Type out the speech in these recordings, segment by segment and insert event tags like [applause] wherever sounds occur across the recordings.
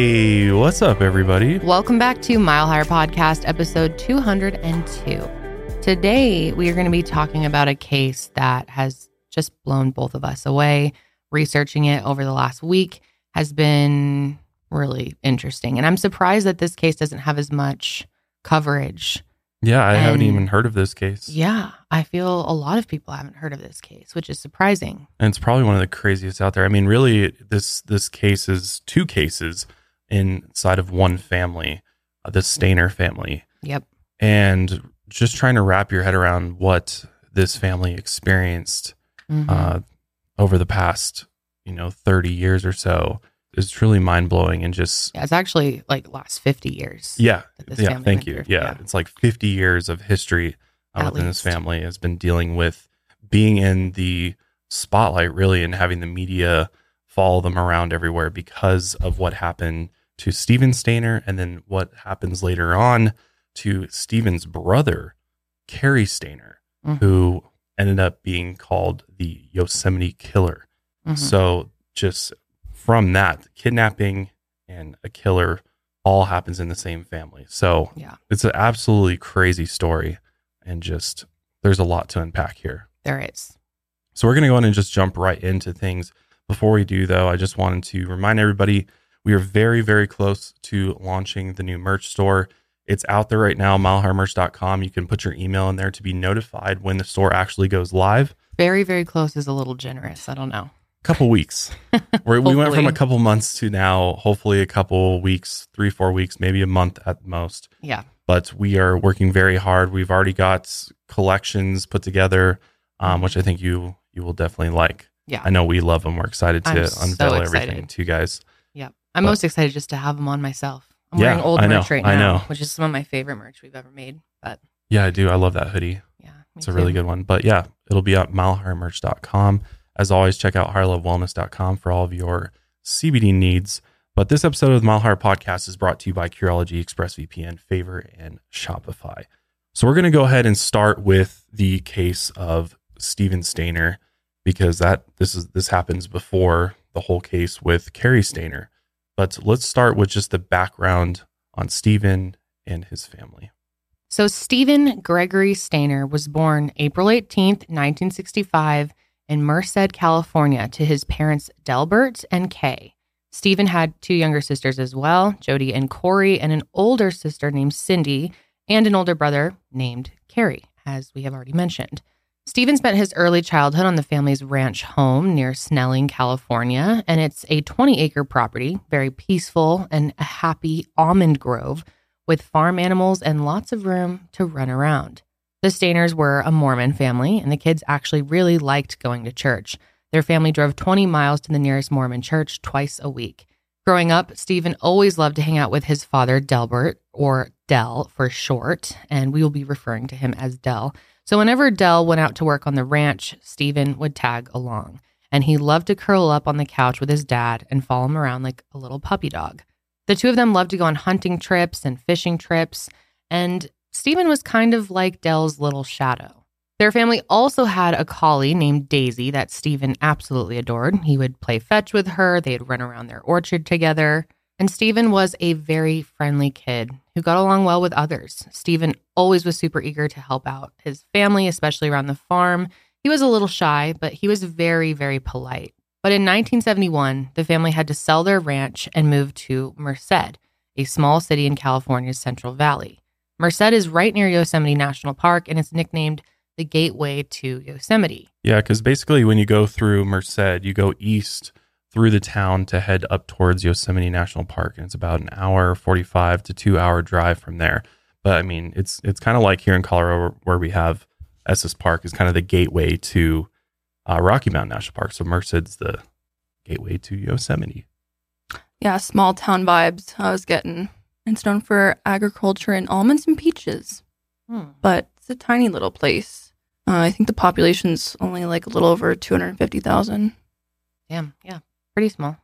Hey, what's up, everybody? Welcome back to Mile Higher Podcast, episode 202. Today, we are going to be talking about a case that has just blown both of us away. Researching it over the last week has been really interesting. And I'm surprised that this case doesn't have as much coverage. Yeah, I haven't even heard of this case. Yeah, I feel a lot of people haven't heard of this case, which is surprising. And it's probably one of the craziest out there. I mean, really, this this case is two cases inside of one family, uh, the Stayner family, Yep. and just trying to wrap your head around what this family experienced Mhm. uh, over the past, you know, thirty years or so is truly mind blowing and just yeah, it's actually like last 50 years. yeah, yeah. Thank you. Yeah, Yeah. it's like fifty years of history uh, within this family has been dealing with being in the spotlight, really, and having the media follow them around everywhere because of what happened to Steven Stayner, and then what happens later on to Steven's brother, Cary Stayner, Mhm. who ended up being called the Yosemite Killer. Mhm. So just from that, kidnapping and a killer all happens in the same family. So Yeah. it's an absolutely crazy story, and just there's a lot to unpack here. there is. So we're going to go in and just jump right into things. Before we do, though, I just wanted to remind everybody we are very, very close to launching the new merch store. It's out there right now, milehighmerch.com. You can put your email in there to be notified when the store actually goes live. Very, very close is a little generous. I don't know. A couple weeks. [laughs] We're, we went from a couple months to now, hopefully a couple weeks, three, four weeks, maybe a month at most. Yeah. But we are working very hard. We've already got collections put together, um, which I think you you will definitely like. Yeah. I know we love them. We're excited to I'm so unveil everything to you guys. I'm most excited just to have them on myself. I'm Yeah, wearing old I know, merch right I now, know. which is some of my favorite merch we've ever made. But Yeah, I do. I love that hoodie. yeah, It's a really good one. But yeah, it'll be at milehighermerch.com. As always, check out higherlovewellness.com for all of your CBD needs. But this episode of the Mile Higher Podcast is brought to you by Curology, ExpressVPN, Favor, and Shopify. So we're going to go ahead and start with the case of Steven Stayner because that this is this happens before the whole case with Cary Stayner. But let's start with just the background on Steven and his family. So Steven Gregory Stayner was born April 18th, 1965 in Merced, California to his parents Delbert and Kay. Steven had two younger sisters as well, Jody and Corey, and an older sister named Cindy, and an older brother named Cary, as we have already mentioned. Steven spent his early childhood on the family's ranch home near Snelling, California, and it's a 20 acre property, very peaceful and a happy almond grove with farm animals and lots of room to run around. The Stayners were a Mormon family, and the kids actually really liked going to church. Their family drove 20 miles to the nearest Mormon church twice a week. Growing up, Steven always loved to hang out with his father, Delbert, or Dell for short, and we will be referring to him as Del. So whenever Dell went out to work on the ranch, Steven would tag along, and he loved to curl up on the couch with his dad and follow him around like a little puppy dog. The two of them loved to go on hunting trips and fishing trips, and Steven was kind of like Dell's little shadow. Their family also had a collie named Daisy that Steven absolutely adored. He would play fetch with her, they'd run around their orchard together. And Steven was a very friendly kid who got along well with others. Steven always was super eager to help out his family, especially around the farm. He was a little shy, but he was very, very polite. But in 1971, the family had to sell their ranch and move to Merced, a small city in California's Central Valley. Merced is right near Yosemite National Park and it's nicknamed the gateway to Yosemite. Yeah, because basically, when you go through Merced, you go east through the town to head up towards Yosemite National Park, and it's about an hour forty-five to two-hour drive from there. But I mean, it's it's kind of like here in Colorado where we have Estes Park is kind of the gateway to uh, Rocky Mountain National Park. So Merced's the gateway to Yosemite. Yeah, small town vibes I was getting. It's known for agriculture and almonds and peaches, Hmm. but it's a tiny little place. Uh, I think the population's only like a little over 250,000. Damn, yeah, pretty small.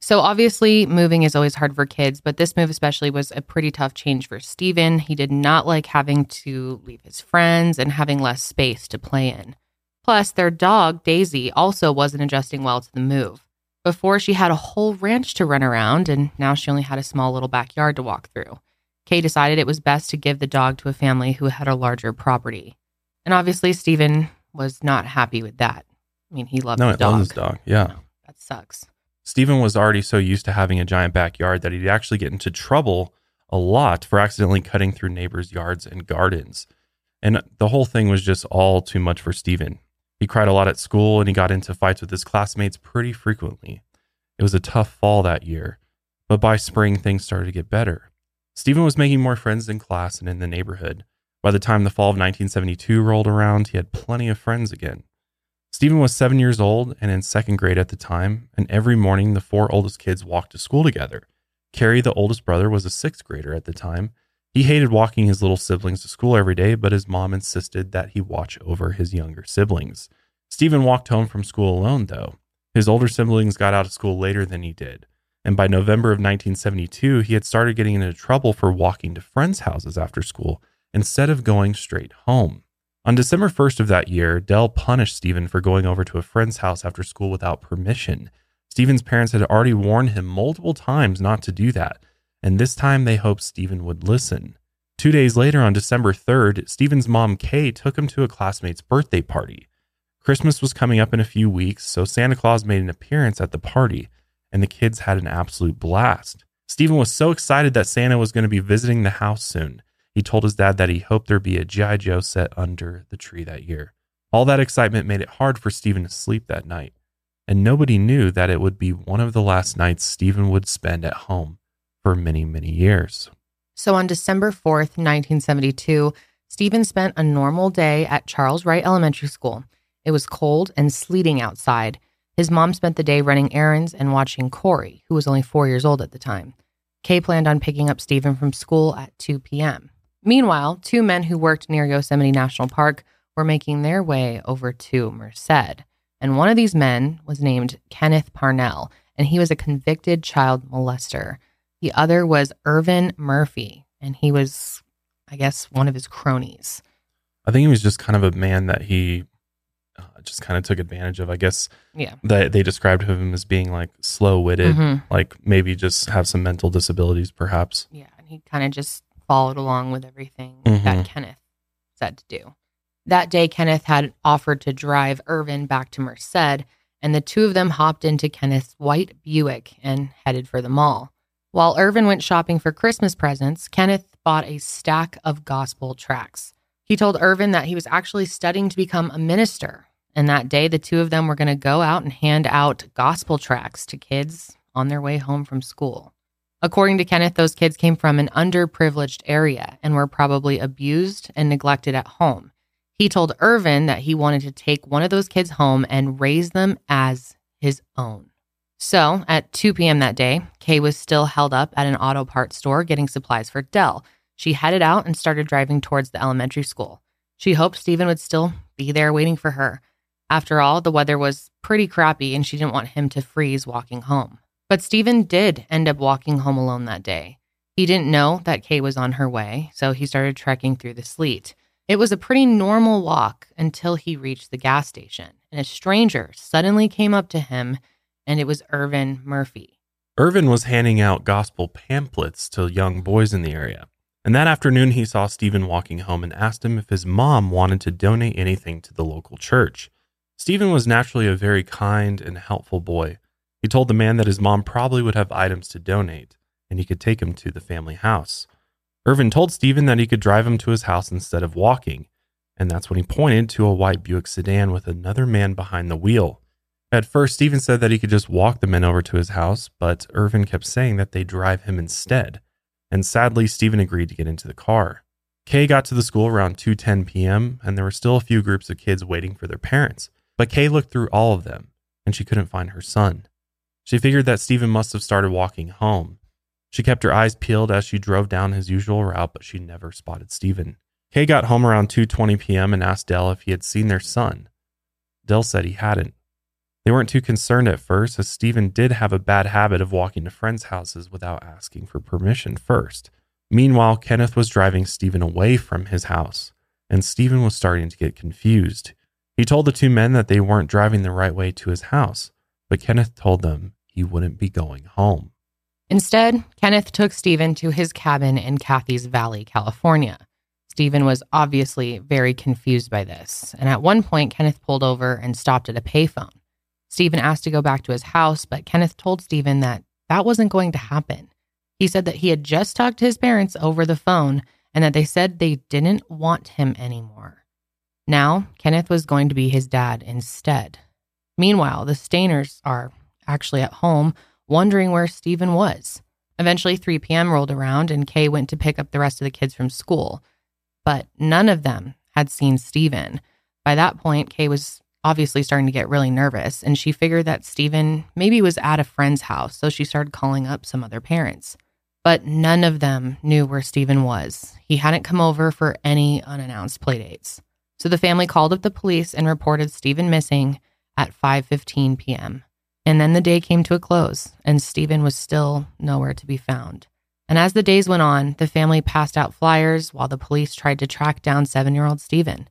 So obviously, moving is always hard for kids, but this move especially was a pretty tough change for Steven. He did not like having to leave his friends and having less space to play in. Plus, their dog, Daisy, also wasn't adjusting well to the move. Before, she had a whole ranch to run around, and now she only had a small little backyard to walk through. Kay decided it was best to give the dog to a family who had a larger property. And obviously, Steven was not happy with that. I mean, he loved No, the dog. love his dog. Yeah. No, that sucks. Steven was already so used to having a giant backyard that he'd actually get into trouble a lot for accidentally cutting through neighbors' yards and gardens. And the whole thing was just all too much for Steven. He cried a lot at school and he got into fights with his classmates pretty frequently. It was a tough fall that year, but by spring, things started to get better. Steven was making more friends in class and in the neighborhood. By the time the fall of 1972 rolled around, he had plenty of friends again. Steven was seven years old and in second grade at the time, and every morning the four oldest kids walked to school together. Cary, the oldest brother, was a sixth grader at the time. He hated walking his little siblings to school every day, but his mom insisted that he watch over his younger siblings. Steven walked home from school alone, though. His older siblings got out of school later than he did, and by November of 1972, he had started getting into trouble for walking to friends' houses after school instead of going straight home. On December 1st of that year, Dell punished Steven for going over to a friend's house after school without permission. Steven's parents had already warned him multiple times not to do that, and this time they hoped Steven would listen. Two days later, on December 3rd, Steven's mom, Kay, took him to a classmate's birthday party. Christmas was coming up in a few weeks, so Santa Claus made an appearance at the party, and the kids had an absolute blast. Steven was so excited that Santa was going to be visiting the house soon. He told his dad that he hoped there'd be a G.I. Joe set under the tree that year. All that excitement made it hard for Steven to sleep that night, and nobody knew that it would be one of the last nights Steven would spend at home for many, many years. So on December 4th, 1972, Steven spent a normal day at Charles Wright Elementary School. It was cold and sleeting outside. His mom spent the day running errands and watching Corey, who was only four years old at the time. Kay planned on picking up Steven from school at 2 p.m. Meanwhile, two men who worked near Yosemite National Park were making their way over to Merced. And one of these men was named Kenneth Parnell, and he was a convicted child molester. The other was Irvin Murphy, and he was, I guess, one of his cronies. I think he was just kind of a man that he uh, just kind of took advantage of. I guess Yeah. that they described him as being like slow witted, Mhm. like maybe just have some mental disabilities, perhaps. Yeah. And he kind of just followed along with everything Mhm. that Kenneth said to do. That day, Kenneth had offered to drive Irvin back to Merced, and the two of them hopped into Kenneth's white Buick and headed for the mall. While Irvin went shopping for Christmas presents, Kenneth bought a stack of gospel tracts. He told Irvin that he was actually studying to become a minister, and that day the two of them were going to go out and hand out gospel tracts to kids on their way home from school. According to Kenneth, those kids came from an underprivileged area and were probably abused and neglected at home. He told Irvin that he wanted to take one of those kids home and raise them as his own. So at 2 p.m. that day, Kay was still held up at an auto parts store getting supplies for Dell. She headed out and started driving towards the elementary school. She hoped Steven would still be there waiting for her. After all, the weather was pretty crappy and she didn't want him to freeze walking home. But Steven did end up walking home alone that day. He didn't know that Kay was on her way, so he started trekking through the sleet. It was a pretty normal walk until he reached the gas station, and a stranger suddenly came up to him, and it was Irvin Murphy. Irvin was handing out gospel pamphlets to young boys in the area. And that afternoon, he saw Steven walking home and asked him if his mom wanted to donate anything to the local church. Steven was naturally a very kind and helpful boy. He told the man that his mom probably would have items to donate, and he could take him to the family house. Irvin told Steven that he could drive him to his house instead of walking, and that's when he pointed to a white Buick sedan with another man behind the wheel. At first, Steven said that he could just walk the men over to his house, but Irvin kept saying that they'd drive him instead. And sadly, Steven agreed to get into the car. Kay got to the school around 2:10 p.m., and there were still a few groups of kids waiting for their parents. But Kay looked through all of them, and she couldn't find her son. She figured that Steven must have started walking home. She kept her eyes peeled as she drove down his usual route, but she never spotted Steven. Kay got home around 2:20 p.m. and asked Dell if he had seen their son. Dell said he hadn't. They weren't too concerned at first, as Steven did have a bad habit of walking to friends' houses without asking for permission first. Meanwhile, Kenneth was driving Steven away from his house, and Steven was starting to get confused. He told the two men that they weren't driving the right way to his house, but Kenneth told them he wouldn't be going home. Instead, Kenneth took Steven to his cabin in Cathey's Valley, California. Steven was obviously very confused by this, and at one point, Kenneth pulled over and stopped at a payphone. Steven asked to go back to his house, but Kenneth told Steven that that wasn't going to happen. He said that he had just talked to his parents over the phone and that they said they didn't want him anymore. Now, Kenneth was going to be his dad instead. Meanwhile, the Stayners are actually at home wondering where Steven was. Eventually, 3 p.m. rolled around and Kay went to pick up the rest of the kids from school, but none of them had seen Steven. By that point, Kay was obviously starting to get really nervous and she figured that Steven maybe was at a friend's house, so she started calling up some other parents. But none of them knew where Steven was. He hadn't come over for any unannounced playdates. So the family called up the police and reported Steven missing at 5:15 p.m. And then the day came to a close, and Steven was still nowhere to be found. And as the days went on, the family passed out flyers while the police tried to track down seven year old Steven.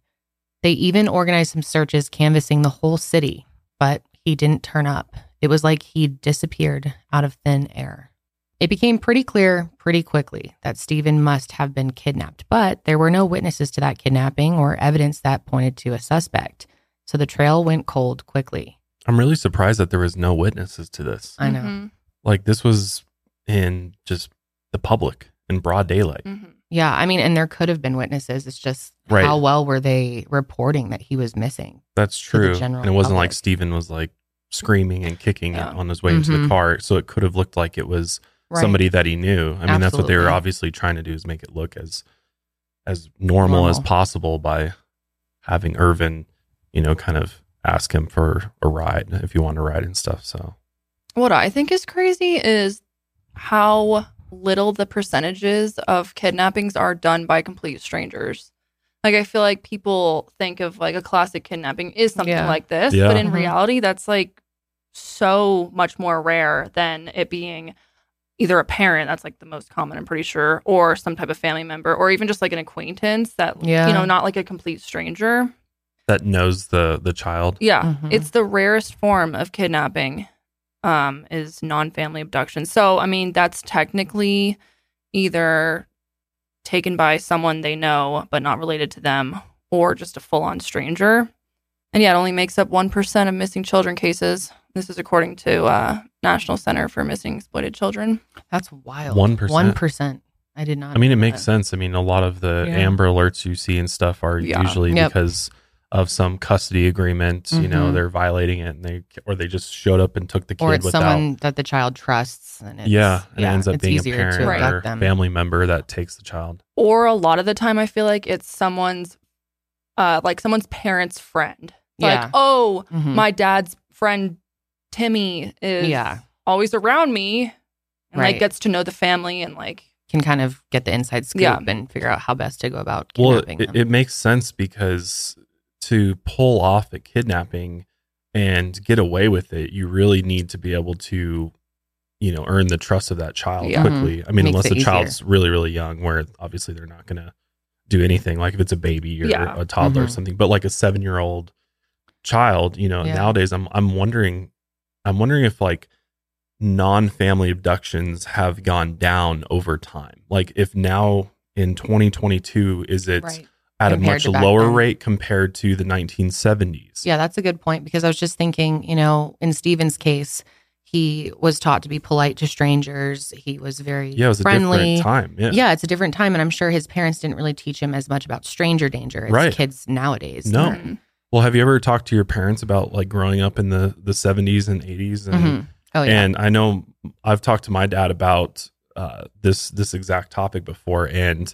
They even organized some searches canvassing the whole city, but he didn't turn up. It was like he'd disappeared out of thin air. It became pretty clear pretty quickly that Steven must have been kidnapped, but there were no witnesses to that kidnapping or evidence that pointed to a suspect. So the trail went cold quickly. I'm really surprised that there was no witnesses to this. I know. Mhm, Like this was in just the public in broad daylight. mhm. Yeah, I mean, and there could have been witnesses. It's just Right. how well were they reporting that he was missing? That's true. general And it wasn't like public. Steven was like screaming and kicking Yeah. on his way into the car. So it could have looked like it was Right. somebody that he knew. I mean, that's what they were obviously trying to do is make it look as as normal, as possible by having Irvin, you know, kind of ask him for a ride if you want to ride and stuff. So What I think is crazy is how little the percentages of kidnappings are done by complete strangers. Like I feel like people think of like a classic kidnapping is something Yeah. like this, Yeah. but in Mhm. reality that's like so much more rare than it being either a parent that's like the most common I'm pretty sure or some type of family member or even just like an acquaintance that Yeah. you know not like a complete stranger. That knows the the child. Yeah, Mhm. it's the rarest form of kidnapping. Um, is non-family abduction. So, I mean, that's technically either taken by someone they know but not related to them, or just a full-on stranger. And yeah, it only makes up one percent of missing children cases. This is according to uh, National Center for Missing Exploited Children. That's wild. 1%. One percent. I did not. I mean, it makes that. sense. I mean, a lot of the Yeah. Amber Alerts you see and stuff are Yeah. usually Yep. because of some custody agreement. You know, Mhm. they're violating it, and they or they just showed up and took the kid Or it's without. someone that the child trusts, and it's, yeah, and it ends up being a parent or them. family member that takes the child. Or a lot of the time, I feel like it's someone's, uh, like someone's parent's friend. Yeah. Like, oh, Mhm. my dad's friend Timmy is Yeah. always around me and Right. like gets to know the family and like can kind of get the inside scoop Yeah. and figure out how best to go about Well, it, them. it makes sense because to pull off a kidnapping and get away with it, you really need to be able to, you know, earn the trust of that child Yeah. quickly. I mean, Makes unless the easier. child's really, really young, where obviously they're not going to do anything. Like if it's a baby or Yeah. a toddler or Mhm. something, but like a seven year old child, you know, Yeah. nowadays I'm I'm wondering, I'm wondering if like non-family abductions have gone down over time. Like if now in 2022 is it right. At a much lower then. rate compared to the 1970s. Yeah, that's a good point because I was just thinking, you know, in Steven's case, he was taught to be polite to strangers. He was very Yeah, it was a friendly. different time. Yeah. Yeah. it's a different time, and I'm sure his parents didn't really teach him as much about stranger danger as Right. kids nowadays. No. learn. Well, have you ever talked to your parents about like growing up in the the 70s and 80s and Mhm. Oh yeah. and I know I've talked to my dad about uh, this this exact topic before and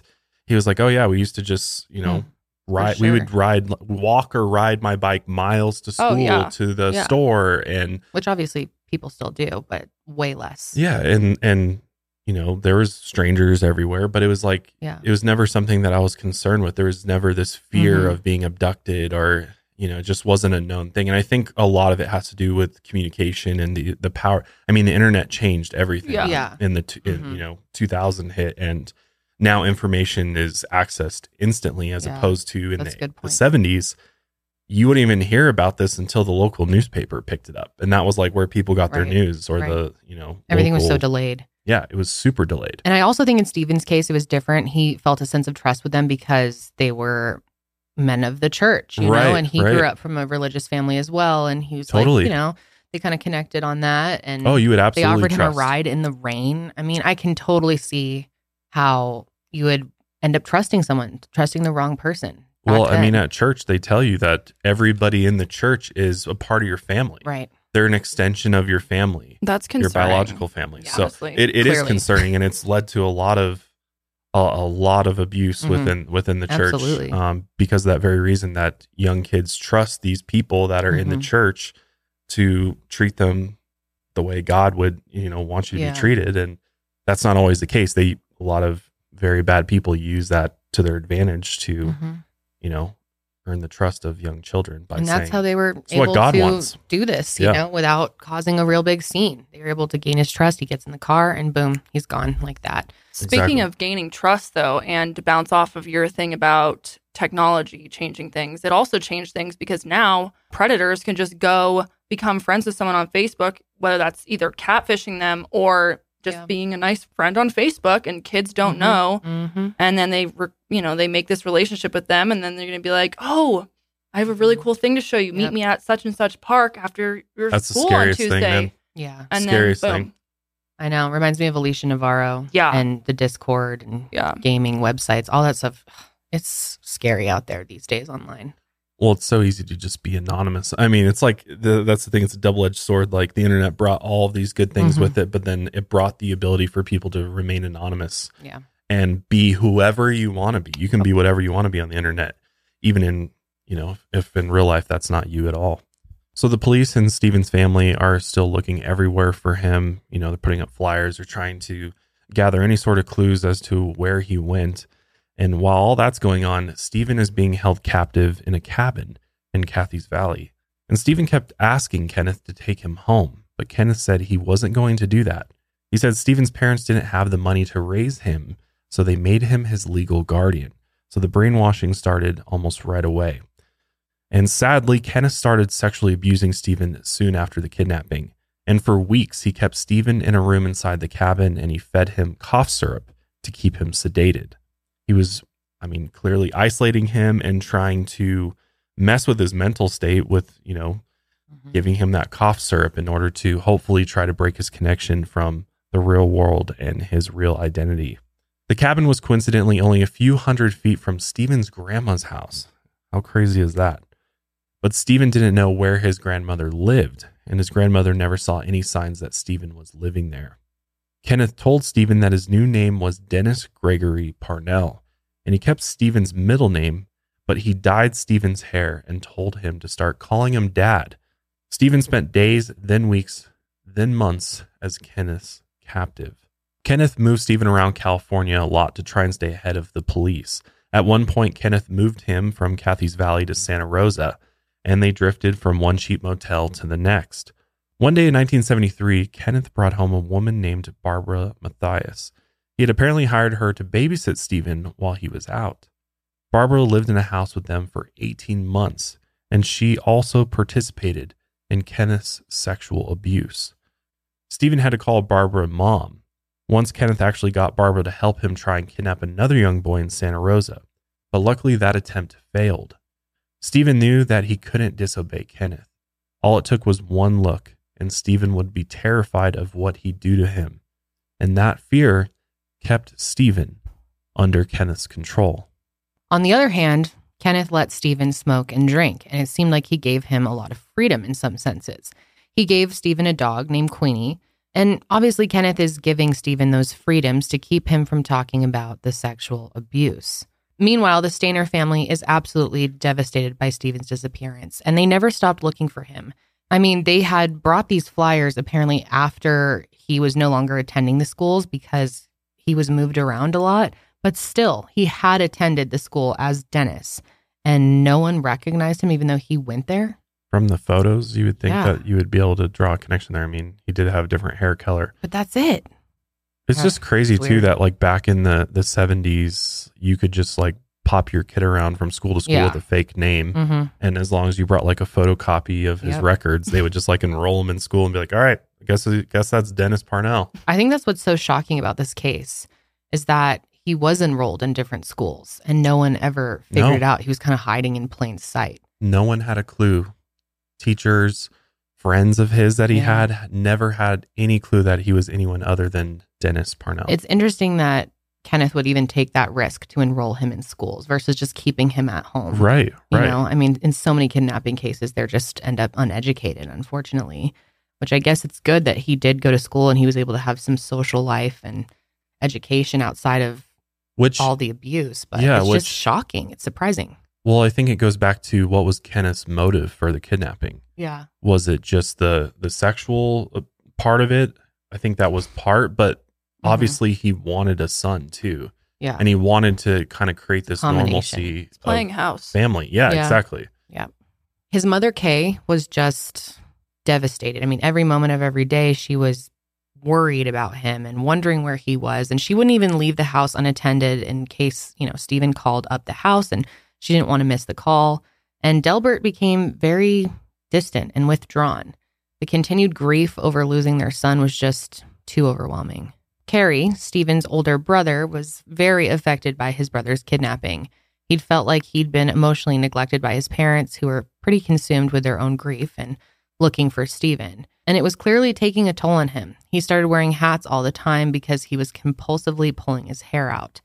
he was like, "Oh yeah, we used to just, you know, ride we would ride walk or ride my bike miles to school Oh, yeah. to the Yeah. store and Which obviously people still do, but way less. yeah, and and you know, there was strangers everywhere, but it was like Yeah. it was never something that I was concerned with. There was never this fear Mhm. of being abducted or, you know, it just wasn't a known thing. And I think a lot of it has to do with communication and the the power. I mean, the internet changed everything. Yeah. Yeah. In the t- in, Mhm. you know 2000 hit, and now information is accessed instantly as Yeah. opposed to in the, the 70s. you wouldn't even hear about this until the local newspaper picked it up. And that was like where people got their news or right. the, you know, Everything was so delayed. Yeah, it was super delayed. And I also think in Steven's case, it was different. He felt a sense of trust with them because they were men of the church, you Right, know, and he right. grew up from a religious family as well. And he was Totally. like, you know, they kind of connected on that. And Oh, you would absolutely they offered him a ride in the rain. I mean, I can totally see how you would end up trusting someone, trusting the wrong person. Well, I mean, at church, they tell you that everybody in the church is a part of your family. right. They're an extension of your family, That's your biological family. Yeah, so honestly. it, it is concerning, and it's led to a lot of a, a lot of abuse Mhm. within within the church Absolutely. um, because of that very reason that young kids trust these people that are in the Mhm. church to treat them the way God would you know want you to Yeah. be treated, and that's not always the case. They a lot of very bad people use that to their advantage to Mhm. you know earn the trust of young children by And saying that's how they were "It's what able God to wants." do this, you Yeah. know, without causing a real big scene. They were able to gain his trust. He gets in the car and boom, he's gone like that. Speaking Exactly. of gaining trust, though, and to bounce off of your thing about technology changing things, it also changed things because now predators can just go become friends with someone on Facebook, whether that's either catfishing them or just Yeah. being a nice friend on Facebook, and kids don't Mhm. know. Mm-hmm. And then they, re- you know, they make this relationship with them, and then they're going to be like, "Oh, I have a really cool thing to show you. Meet Mm-hmm. Yep. me at such and such park after your That's the school on Tuesday." thing, man. Yeah. And Scariest then, thing. boom. I know. It reminds me of Alicia Navarro. Yeah. And the Discord and Yeah. gaming websites, all that stuff. It's scary out there these days online. Well, it's so easy to just be anonymous. I mean, it's like the, that's the thing. It's a double edged sword. Like the internet brought all of these good things Mhm. with it, but then it brought the ability for people to remain anonymous Yeah. and be whoever you want to be. You can be whatever you want to be on the internet, even in, you know, if in real life that's not you at all. So the police and Steven's family are still looking everywhere for him. You know, they're putting up flyers or trying to gather any sort of clues as to where he went. And while all that's going on, Steven is being held captive in a cabin in Cathey's Valley. And Steven kept asking Kenneth to take him home, but Kenneth said he wasn't going to do that. He said Steven's parents didn't have the money to raise him, so they made him his legal guardian. So the brainwashing started almost right away. And sadly, Kenneth started sexually abusing Steven soon after the kidnapping. And for weeks, he kept Steven in a room inside the cabin and he fed him cough syrup to keep him sedated. He was, I mean, clearly isolating him and trying to mess with his mental state with, you know, Mhm. giving him that cough syrup in order to hopefully try to break his connection from the real world and his real identity. The cabin was coincidentally only a few hundred feet from Steven's grandma's house. How crazy is that? But Steven didn't know where his grandmother lived, and his grandmother never saw any signs that Steven was living there. Kenneth told Steven that his new name was Dennis Gregory Parnell, and he kept Steven's middle name, but he dyed Steven's hair and told him to start calling him dad. Steven spent days, then weeks, then months as Kenneth's captive. Kenneth moved Steven around California a lot to try and stay ahead of the police. At one point, Kenneth moved him from Cathey's Valley to Santa Rosa, and they drifted from one cheap motel to the next. One day in 1973, Kenneth brought home a woman named Barbara Matthias. He had apparently hired her to babysit Steven while he was out. Barbara lived in a house with them for 18 months, and she also participated in Kenneth's sexual abuse. Steven had to call Barbara mom. Once Kenneth actually got Barbara to help him try and kidnap another young boy in Santa Rosa, but luckily that attempt failed. Steven knew that he couldn't disobey Kenneth. All it took was one look, and Steven would be terrified of what he'd do to him. And that fear kept Steven under Kenneth's control. On the other hand, Kenneth let Steven smoke and drink, and it seemed like he gave him a lot of freedom in some senses. He gave Steven a dog named Queenie, and obviously, Kenneth is giving Steven those freedoms to keep him from talking about the sexual abuse. Meanwhile, the Stayner family is absolutely devastated by Steven's disappearance, and they never stopped looking for him. I mean, they had brought these flyers apparently after he was no longer attending the schools because he was moved around a lot, but still, he had attended the school as Dennis, and no one recognized him even though he went there. From the photos, you would think Yeah. that you would be able to draw a connection there. I mean, he did have a different hair color. But that's it. It's Yeah, just crazy it's too that like back in the the 70s, you could just like pop your kid around from school to school Yeah. with a fake name. hmm And as long as you brought like a photocopy of his Yep. records, they would just like enroll him in school and be like, all right, I guess, I guess that's Dennis Parnell. I think that's what's so shocking about this case is that he was enrolled in different schools and no one ever figured No. it out. He was kind of hiding in plain sight. No one had a clue. Teachers, friends of his that he Yeah. had, never had any clue that he was anyone other than Dennis Parnell. It's interesting that Kenneth would even take that risk to enroll him in schools versus just keeping him at home. right, You right. know, I mean, in so many kidnapping cases, they're just end up uneducated, unfortunately. Which I guess it's good that he did go to school and he was able to have some social life and education outside of Which, all the abuse. But Yeah, it's which- just shocking. It's surprising. well, I think it goes back to what was Kenneth's motive for the kidnapping. Yeah. was it just the the sexual uh, part of it i think that was part but Mm-hmm. obviously he wanted a son too Yeah. and he wanted to kind of create this normalcy It's playing house. family yeah, Yeah. exactly Yeah. His mother, Kay, was just devastated. I mean, every moment of every day, she was worried about him and wondering where he was. And she wouldn't even leave the house unattended in case, you know, Steven called up the house and she didn't want to miss the call. And Delbert became very distant and withdrawn. The continued grief over losing their son was just too overwhelming. Cary, Steven's older brother, was very affected by his brother's kidnapping. He'd felt like he'd been emotionally neglected by his parents, who were pretty consumed with their own grief and looking for Steven. And it was clearly taking a toll on him. He started wearing hats all the time because he was compulsively pulling his hair out.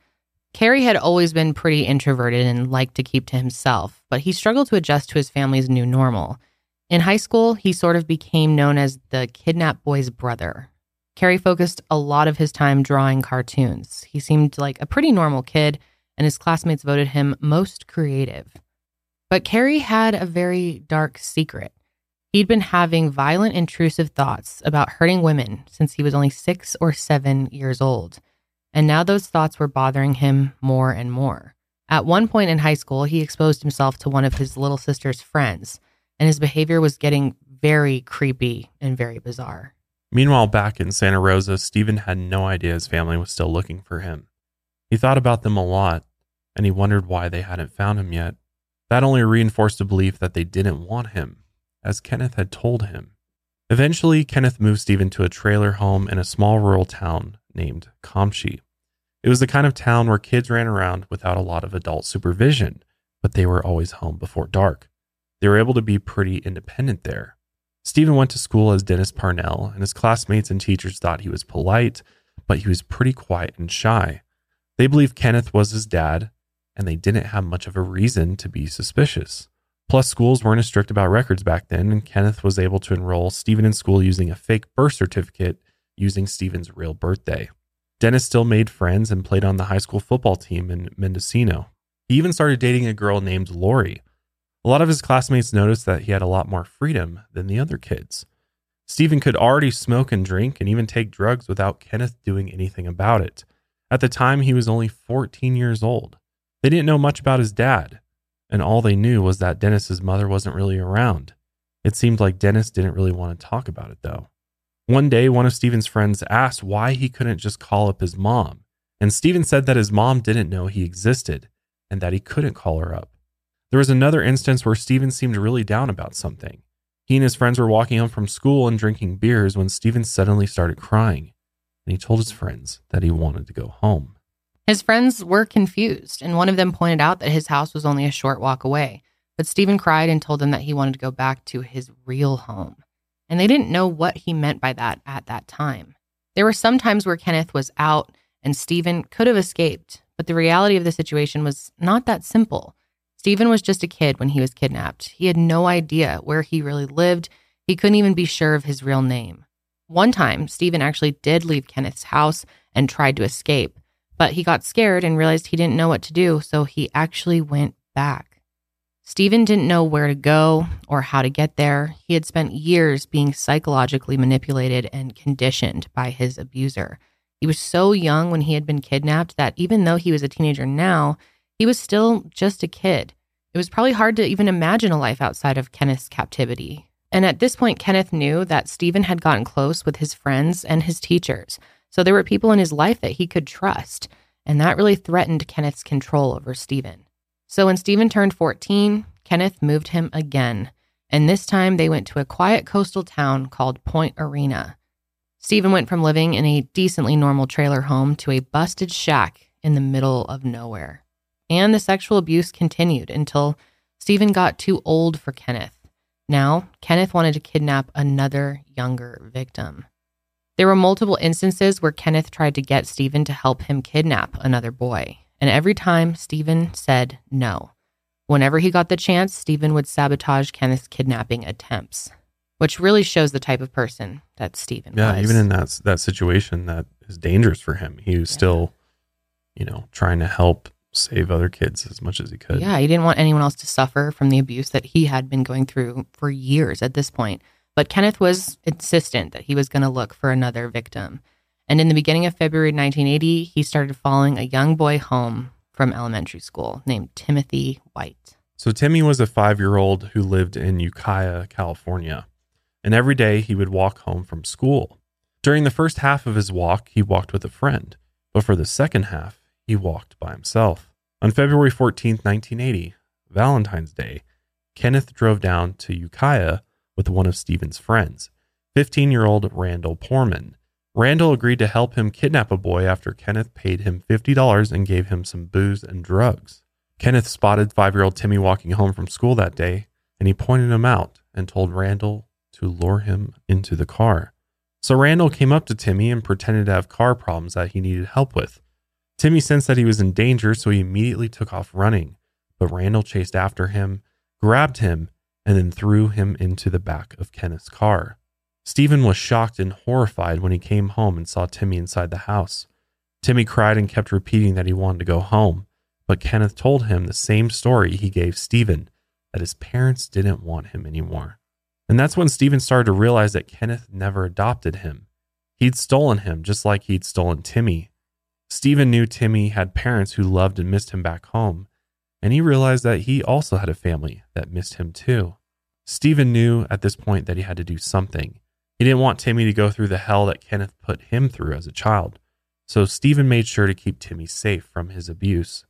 Cary had always been pretty introverted and liked to keep to himself, but he struggled to adjust to his family's new normal. In high school, he sort of became known as the kidnapped boy's brother. Cary focused a lot of his time drawing cartoons. He seemed like a pretty normal kid, and his classmates voted him most creative. But Cary had a very dark secret. He'd been having violent, intrusive thoughts about hurting women since he was only six or seven years old. And now those thoughts were bothering him more and more. At one point in high school, he exposed himself to one of his little sister's friends, and his behavior was getting very creepy and very bizarre. Meanwhile back in santa rosa steven had no idea his family was still looking for him he thought about them a lot and he wondered why they hadn't found him yet that only reinforced a belief that they didn't want him as kenneth had told him Eventually, Kenneth moved Steven to a trailer home in a small rural town named Comptche. It was the kind of town where kids ran around without a lot of adult supervision, but they were always home before dark. They were able to be pretty independent there. Steven went to school as Dennis Parnell, and his classmates and teachers thought he was polite, but he was pretty quiet and shy. They believed Kenneth was his dad, and they didn't have much of a reason to be suspicious. Plus, schools weren't as strict about records back then, and Kenneth was able to enroll Steven in school using a fake birth certificate using Steven's real birthday. Dennis still made friends and played on the high school football team in Mendocino. He even started dating a girl named Lori. A lot of his classmates noticed that he had a lot more freedom than the other kids. Steven could already smoke and drink and even take drugs without Kenneth doing anything about it. At the time, he was only 14 years old. They didn't know much about his dad, and all they knew was that Dennis's mother wasn't really around. It seemed like Dennis didn't really want to talk about it, though. One day, one of Steven's friends asked why he couldn't just call up his mom, and Steven said that his mom didn't know he existed and that he couldn't call her up. There was another instance where Steven seemed really down about something. He and his friends were walking home from school and drinking beers when Steven suddenly started crying, and he told his friends that he wanted to go home. His friends were confused, and one of them pointed out that his house was only a short walk away. But Steven cried and told them that he wanted to go back to his real home. And they didn't know what he meant by that at that time. There were some times where Kenneth was out and Steven could have escaped, but the reality of the situation was not that simple. Steven was just a kid when he was kidnapped. He had no idea where he really lived. He couldn't even be sure of his real name. One time, Steven actually did leave Kenneth's house and tried to escape, but he got scared and realized he didn't know what to do, so he actually went back. Steven didn't know where to go or how to get there. He had spent years being psychologically manipulated and conditioned by his abuser. He was so young when he had been kidnapped that even though he was a teenager now, he was still just a kid. It was probably hard to even imagine a life outside of Kenneth's captivity. And at this point, Kenneth knew that Steven had gotten close with his friends and his teachers. So there were people in his life that he could trust. And that really threatened Kenneth's control over Steven. So when Steven turned 14, Kenneth moved him again. And this time they went to a quiet coastal town called Point Arena. Steven went from living in a decently normal trailer home to a busted shack in the middle of nowhere. And the sexual abuse continued until Steven got too old for Kenneth. Now, Kenneth wanted to kidnap another younger victim. There were multiple instances where Kenneth tried to get Steven to help him kidnap another boy, and every time Steven said no. Whenever he got the chance, Steven would sabotage Kenneth's kidnapping attempts, which really shows the type of person that Steven was Yeah, was. even in that that situation that is dangerous for him, he was Yeah. still, you know, trying to help save other kids as much as he could. Yeah, he didn't want anyone else to suffer from the abuse that he had been going through for years at this point. But Kenneth was insistent that he was going to look for another victim. And in the beginning of February 1980, he started following a young boy home from elementary school named Timothy White. So Timmy was a five year old who lived in Ukiah, California, and every day he would walk home from school. During the first half of his walk, he walked with a friend, but for the second half, he walked by himself. On February 14th, 1980, Valentine's Day, Kenneth drove down to Ukiah with one of Steven's friends, 15 year old Randall Poorman. Randall agreed to help him kidnap a boy after Kenneth paid him $50 and gave him some booze and drugs. Kenneth spotted five year old Timmy walking home from school that day, and he pointed him out and told Randall to lure him into the car. So Randall came up to Timmy and pretended to have car problems that he needed help with. Timmy sensed that he was in danger, so he immediately took off running. But Randall chased after him, grabbed him, and then threw him into the back of Kenneth's car. Steven was shocked and horrified when he came home and saw Timmy inside the house. Timmy cried and kept repeating that he wanted to go home, but Kenneth told him the same story he gave Steven that his parents didn't want him anymore. And that's when Steven started to realize that Kenneth never adopted him. He'd stolen him just like he'd stolen Timmy. Steven knew Timmy had parents who loved and missed him back home, and he realized that he also had a family that missed him too. Steven knew at this point that he had to do something. He didn't want Timmy to go through the hell that Kenneth put him through as a child. So Steven made sure to keep Timmy safe from his abuse.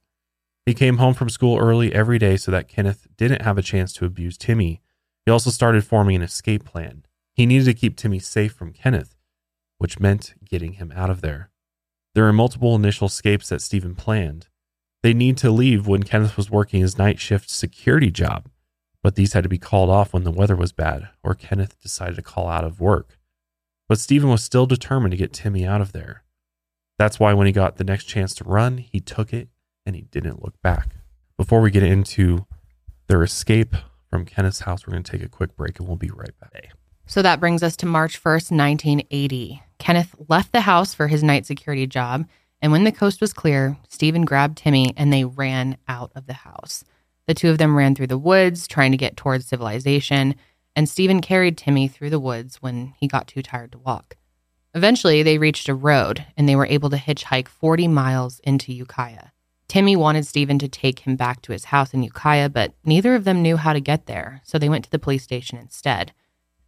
He came home from school early every day so that Kenneth didn't have a chance to abuse Timmy. He also started forming an escape plan. He needed to keep Timmy safe from Kenneth, which meant getting him out of there. There are multiple initial escapes that Steven planned. They need to leave when Kenneth was working his night shift security job, but these had to be called off when the weather was bad or Kenneth decided to call out of work. But Steven was still determined to get Timmy out of there. That's why when he got the next chance to run, he took it and he didn't look back. Before we get into their escape from Kenneth's house, we're going to take a quick break and we'll be right back. So that brings us to March 1st, 1980. Kenneth left the house for his night security job, and when the coast was clear, Steven grabbed Timmy and they ran out of the house. The two of them ran through the woods, trying to get towards civilization, and Steven carried Timmy through the woods when he got too tired to walk. Eventually, they reached a road and they were able to hitchhike 40 miles into Ukiah. Timmy wanted Steven to take him back to his house in Ukiah, but neither of them knew how to get there, so they went to the police station instead.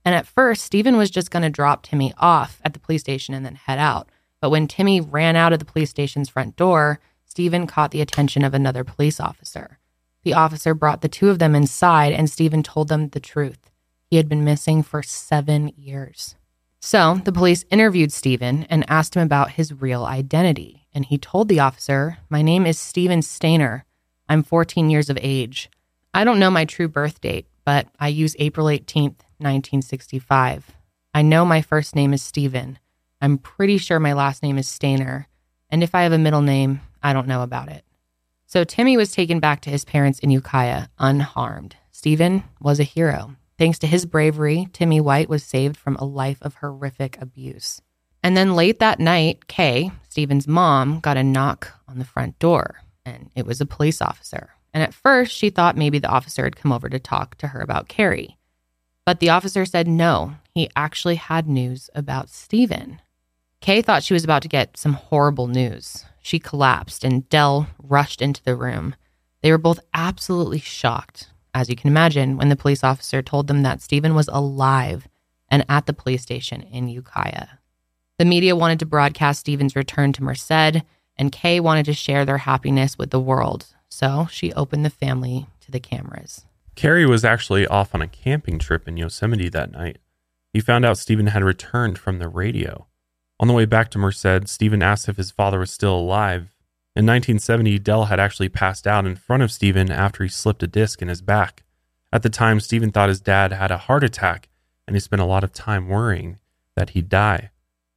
And at first, Steven was just going to drop Timmy off at the police station and then head out. But when Timmy ran out of the police station's front door, Steven caught the attention of another police officer. The officer brought the two of them inside, and Steven told them the truth. He had been missing for seven years. So the police interviewed Steven and asked him about his real identity. And he told the officer, My name is Steven Stayner. I'm 14 years of age. I don't know my true birth date, but I use April 18th, 1965. I know my first name is Steven. I'm pretty sure my last name is Stayner. And if I have a middle name, I don't know about it. So Timmy was taken back to his parents in Ukiah unharmed. Steven was a hero. Thanks to his bravery, Timmy White was saved from a life of horrific abuse. And then late that night, Kay, Steven's mom, got a knock on the front door, and it was a police officer. And at first, she thought maybe the officer had come over to talk to her about Cary. But the officer said no, he actually had news about Steven. Kay thought she was about to get some horrible news. She collapsed, and Dell rushed into the room. They were both absolutely shocked, as you can imagine, when the police officer told them that Steven was alive and at the police station in Ukiah. The media wanted to broadcast Steven's return to Merced, and Kay wanted to share their happiness with the world. So she opened the family to the cameras. Cary was actually off on a camping trip in Yosemite that night. He found out Steven had returned from the radio. On the way back to Merced, Steven asked if his father was still alive. In 1970, Del had actually passed out in front of Steven after he slipped a disc in his back. At the time, Steven thought his dad had a heart attack, and he spent a lot of time worrying that he'd die.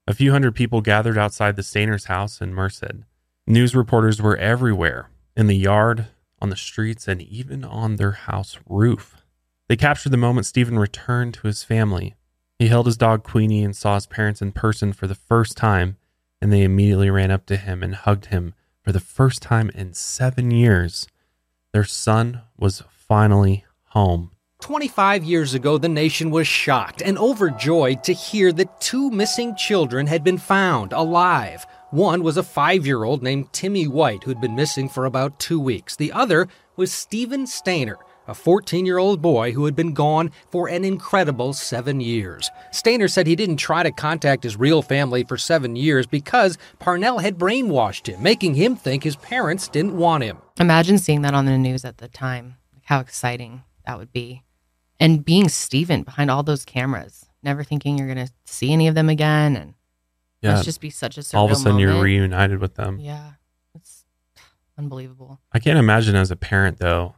A few hundred people gathered outside the Stayner's house in Merced. News reporters were everywhere in the yard, on the streets, and even on their house roof. They captured the moment Steven returned to his family. He held his dog Queenie and saw his parents in person for the first time, and they immediately ran up to him and hugged him for the first time in seven years. Their son was finally home. 25 years ago, the nation was shocked and overjoyed to hear that two missing children had been found alive. One was a five year old named Timmy White who'd been missing for about two weeks. The other was Steven Stayner, a 14 year old boy who had been gone for an incredible seven years. Stayner said he didn't try to contact his real family for seven years because Parnell had brainwashed him, making him think his parents didn't want him. Imagine seeing that on the news at the time. How exciting that would be. And being Steven behind all those cameras, never thinking you're going to see any of them again. And Yeah. must just be such a surreal All of a sudden, you're reunited with them. Yeah. It's unbelievable. I can't imagine as a parent though,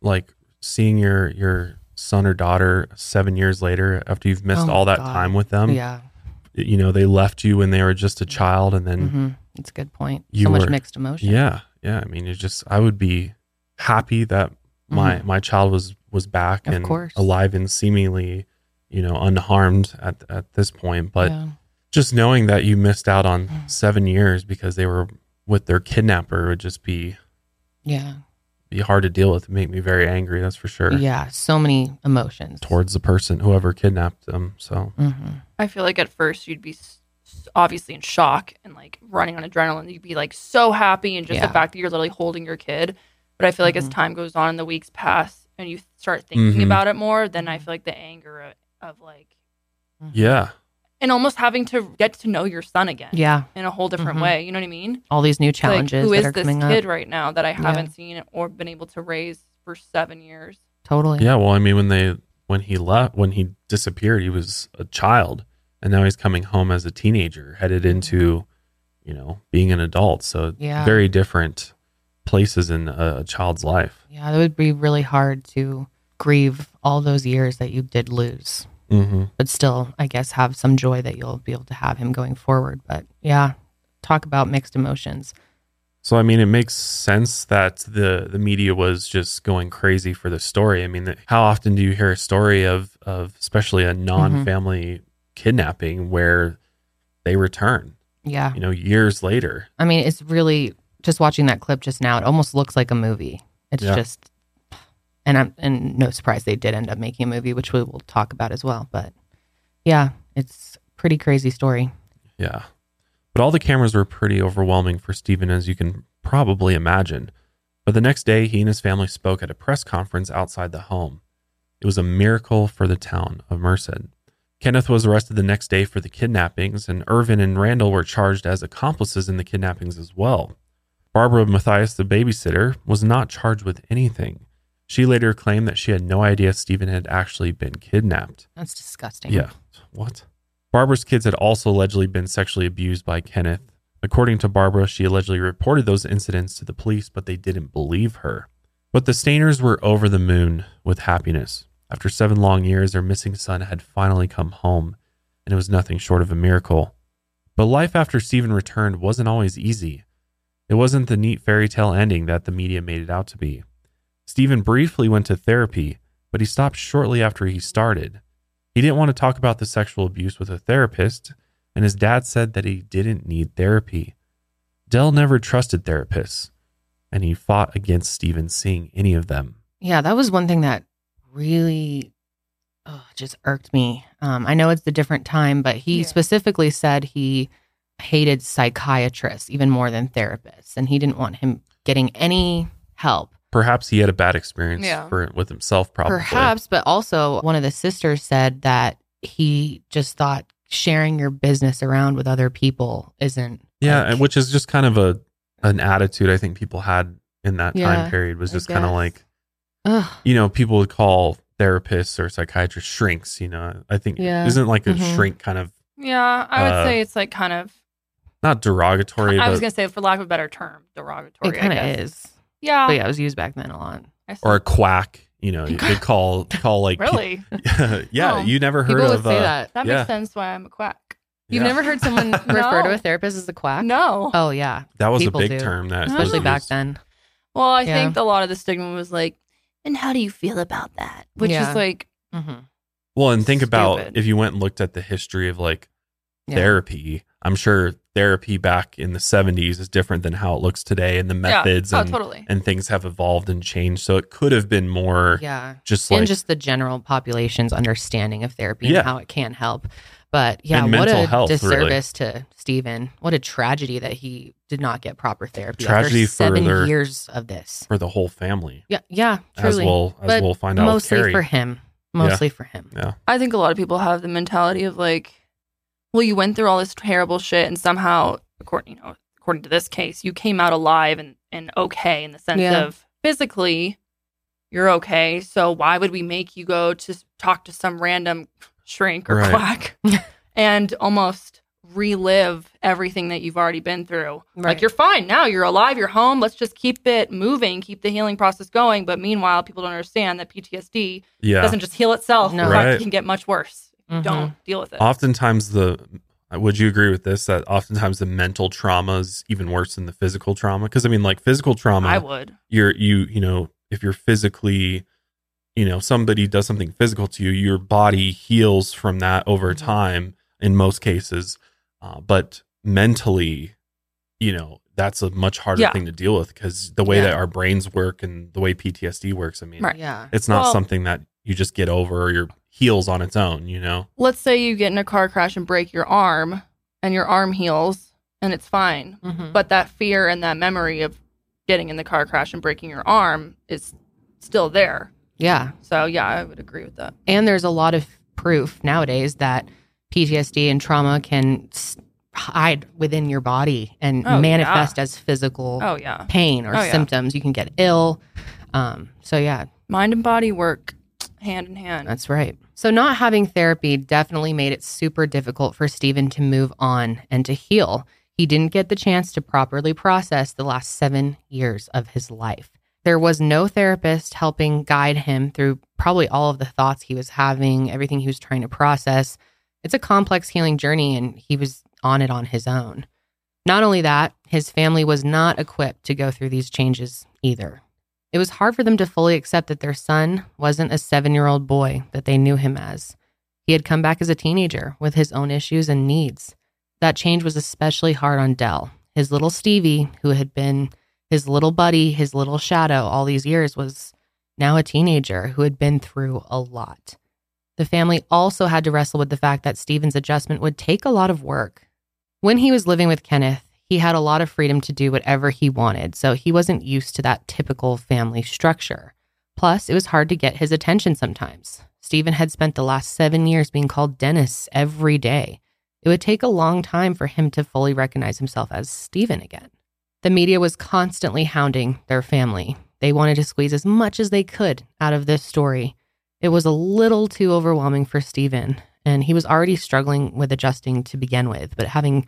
like seeing your your son or daughter seven years later after you've missed Oh all that God. time with them. yeah. You know, they left you when they were just a child, and then hmm It's a good point. you so much were- mixed emotion. yeah, yeah. I mean, it's just I would be happy that my my child was was back Mm-hmm. Of and course. alive and seemingly, you know, unharmed at at this point. But Yeah. Just knowing that you missed out on Mm. seven years because they were with their kidnapper would just be Yeah. be hard to deal with. Make me very angry. That's for sure. Yeah. So many emotions. Towards the person, whoever kidnapped them. So hmm I feel like at first you'd be s- s- obviously in shock and like running on adrenaline. You'd be like so happy and just Yeah. the fact that you're literally holding your kid. But I feel like as Mhm. time goes on and the weeks pass and you start thinking Mhm. about it more, then I feel like the anger of, of like, yeah, and almost having to get to know your son again Yeah. in a whole different Mhm. way. You know what I mean? All these new Like, challenges who that is are this coming kid up. right now that I haven't seen or been able to raise for seven years? Totally. yeah. Well, I mean, when they when he left, when he disappeared, he was a child, and now he's coming home as a teenager, headed into, you know, being an adult. So Yeah. very different places in a, a child's life. Yeah. That would be really hard to grieve all those years that you did lose. Mm-hmm. but still, I guess, have some joy that you'll be able to have him going forward. But yeah, talk about mixed emotions. So I mean, it makes sense that the the media was just going crazy for the story. I mean, how often do you hear a story of of especially a non family kidnapping where they return, Yeah. you know, years later? I mean, it's really just watching that clip just now, it almost looks like a movie. It's Yeah. just, and I'm, and no surprise they did end up making a movie, which we will talk about as well. But yeah, it's pretty crazy story. Yeah. But all the cameras were pretty overwhelming for Steven, as you can probably imagine. But the next day, he and his family spoke at a press conference outside the home. It was a miracle for the town of Merced. Kenneth was arrested the next day for the kidnappings, and Irvin and Randall were charged as accomplices in the kidnappings as well. Barbara Matthias, the babysitter, was not charged with anything. She later claimed that she had no idea Steven had actually been kidnapped. That's disgusting. Yeah. What? Barbara's kids had also allegedly been sexually abused by Kenneth. According to Barbara, she allegedly reported those incidents to the police, but they didn't believe her. But the Stayners were over the moon with happiness. After seven long years, their missing son had finally come home, and it was nothing short of a miracle. But life after Stephen returned wasn't always easy. It wasn't the neat fairy tale ending that the media made it out to be. Steven briefly went to therapy, but he stopped shortly after he started. He didn't want to talk about the sexual abuse with a therapist, and his dad said that he didn't need therapy. Del never trusted therapists, and he fought against Steven seeing any of them. Yeah, that was one thing that really oh, just irked me. Um, I know it's a different time, but he Yeah. specifically said he hated psychiatrists even more than therapists, and he didn't want him getting any help. Perhaps he had a bad experience Yeah. for with himself, probably. Perhaps, but also one of the sisters said that he just thought sharing your business around with other people isn't. Yeah, like- and which is just kind of a an attitude I think people had in that Yeah, time period was just kind of like Ugh. you know people would call therapists or psychiatrists shrinks. You know, I think Yeah. isn't like a Mhm. shrink kind of Yeah, I would Uh, say it's like kind of. not derogatory, I was gonna say, for lack of a better term, derogatory. It kind of is. Yeah. But yeah, it was used back then a lot. I see. or a quack. You know, they call [laughs] call like really? [laughs] yeah, Oh. you never heard People would of say uh, that. That Yeah. makes sense. Why I'm a quack. You've yeah. never heard someone [laughs] refer to a therapist as a quack? No. Oh yeah, that was a people big do. term that especially back used. then. Well, I Yeah. think a lot of the stigma was like, and how do you feel about that? Which Yeah. is like, Mm-hmm. Well, and think about Stupid. if you went and looked at the history of like Yeah. therapy. I'm sure therapy back in the 70s is different than how it looks today, and the methods yeah. Oh, and totally. and things have evolved and changed. So it could have been more Yeah. just like and just the general population's understanding of therapy Yeah. and how it can help. But yeah, And what a health, really. disservice to Steven. What a tragedy that he did not get proper therapy. Tragedy after seven for their- years of this. for the whole family, Yeah, yeah, as we'll as But we'll find out. Mostly Cary. for him. Mostly for him. yeah I think a lot of people have the mentality of like, well, you went through all this terrible shit, and somehow, according you know, according to this case, you came out alive and and okay in the sense Yeah. of physically, you're okay. So why would we make you go to talk to some random shrink or Right. quack [laughs] and almost relive everything that you've already been through? Right. Like you're fine now, you're alive, you're home. Let's just keep it moving, keep the healing process going. But meanwhile, people don't understand that PTSD yeah. doesn't just heal itself. No. Right. it can get much worse. If you Mhm. Don't deal with it. Oftentimes the would you agree with this that oftentimes the mental trauma is even worse than the physical trauma? Because I mean, like physical trauma, I would. you're you you know if you're physically you know somebody does something physical to you your body heals from that over Mhm. time in most cases uh, but mentally you know that's a much harder Yeah. thing to deal with because the way Yeah. that our brains work and the way ptsd works i mean Right. Yeah. it's not Well- something that you just get over or your heals on its own you know Let's say you get in a car crash and break your arm, and your arm heals, and it's fine. Mhm. But that fear and that memory of getting in the car crash and breaking your arm is still there. Yeah. So yeah, I would agree with that. And there's a lot of proof nowadays that PTSD and trauma can hide within your body and Oh, manifest as physical Oh yeah, pain or Oh, yeah. symptoms. You can get ill. Um, so, yeah, mind and body work hand in hand. that's right. So, not having therapy definitely made it super difficult for Steven to move on and to heal. He didn't get the chance to properly process the last seven years of his life. There was no therapist helping guide him through probably all of the thoughts he was having, everything he was trying to process. It's a complex healing journey, and he was on it on his own. Not only that, his family was not equipped to go through these changes either. It was hard for them to fully accept that their son wasn't a seven year old boy that they knew him as. He had come back as a teenager with his own issues and needs. That change was especially hard on Del. His little Stevie, who had been his little buddy, his little shadow all these years, was now a teenager who had been through a lot. The family also had to wrestle with the fact that Steven's adjustment would take a lot of work. When he was living with Kenneth, he had a lot of freedom to do whatever he wanted, so he wasn't used to that typical family structure. Plus, it was hard to get his attention sometimes. Steven had spent the last seven years being called Dennis every day. It would take a long time for him to fully recognize himself as Steven again. The media was constantly hounding their family. They wanted to squeeze as much as they could out of this story. It was a little too overwhelming for Steven, and he was already struggling with adjusting to begin with, but having,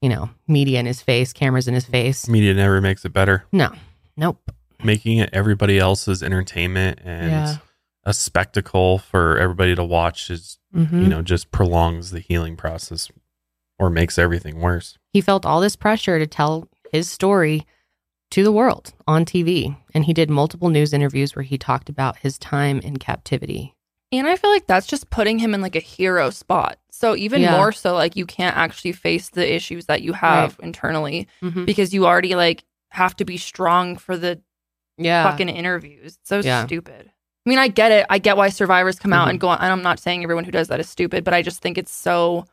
you know, media in his face, cameras in his face. media never makes it better No, nope. making it everybody else's entertainment and Yeah. a spectacle for everybody to watch is Mhm. you know just prolongs the healing process or makes everything worse he felt all this pressure to tell his story to the world on TV. And he did multiple news interviews where he talked about his time in captivity. And I feel like that's just putting him in like a hero spot. So even Yeah. more so, like you can't actually face the issues that you have internally Mm-hmm. because you already like have to be strong for the Yeah. fucking interviews. It's so Yeah. stupid. I mean, I get it. I get why survivors come out Mhm. and go on. And I'm not saying everyone who does that is stupid, but I just think it's so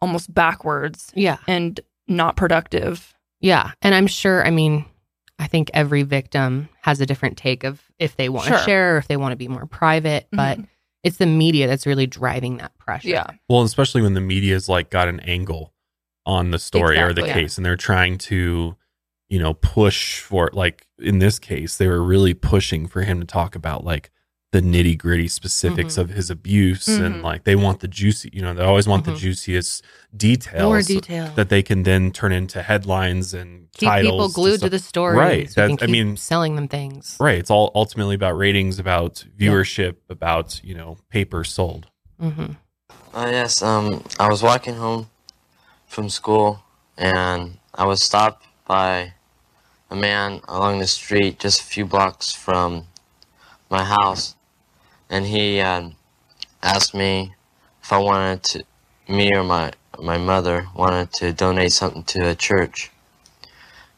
almost backwards yeah. and not productive. Yeah. And I'm sure, I mean, I think every victim has a different take of if they want to Sure. share or if they want to be more private, but Mhm. It's the media that's really driving that pressure. Yeah. well especially when the media's like got an angle on the story or the Exactly. case and they're trying to you know, push for like in this case, they were really pushing for him to talk about like the nitty gritty specifics Mhm. of his abuse and Mhm. like they want the juicy, you know, they always want Mhm. the juiciest details More detail. that they can then turn into headlines and keep titles people glued to stuff. the story. Right. So That- can I mean- selling them things. Right. It's all ultimately about ratings, about viewership, about, you know, paper sold. hmm Uh, yes, um, I was walking home from school and I was stopped by a man along the street just a few blocks from my house. And he um, asked me if I wanted to, me or my, my mother wanted to donate something to a church.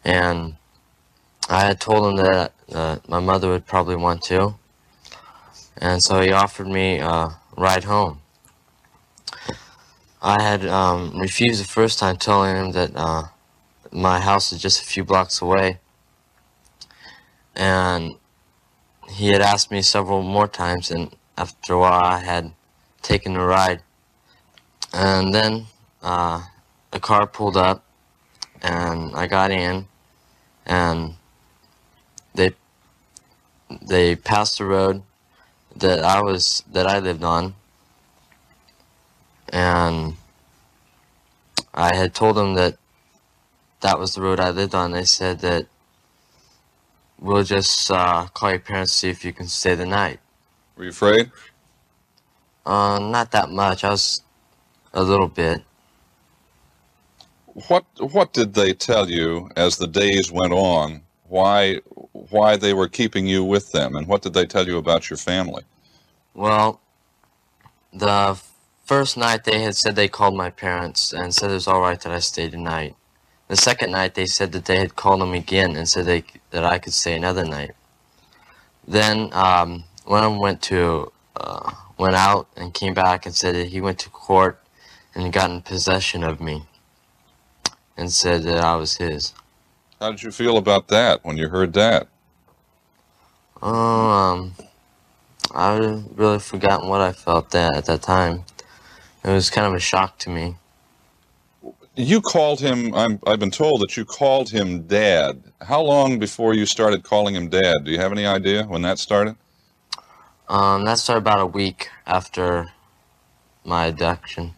And I had told him that uh, my mother would probably want to. And so he offered me a ride home. I had um, refused the first time, telling him that uh, my house is just a few blocks away. And he had asked me several more times, and after a while, I had taken a ride. And then uh, a car pulled up, and I got in, and they they passed the road that I was that I lived on and I had told them that that was the road I lived on. They said that we'll just uh, call your parents see if you can stay the night. Were you afraid? Uh, not that much. I was a little bit. What What did they tell you as the days went on? Why Why they were keeping you with them, and what did they tell you about your family? Well, the first night they had said they called my parents and said it was all right that I stayed the night. The second night they said that they had called him again and said they that I could stay another night. Then um, one of them went to uh, went out and came back and said that he went to court and got in possession of me and said that I was his. How did you feel about that when you heard that? Oh, um, I really forgotten what I felt that at that time. It was kind of a shock to me. You called him. I'm, I've been told that you called him Dad. How long before you started calling him Dad? Do you have any idea when that started? Um, that started about a week after my abduction.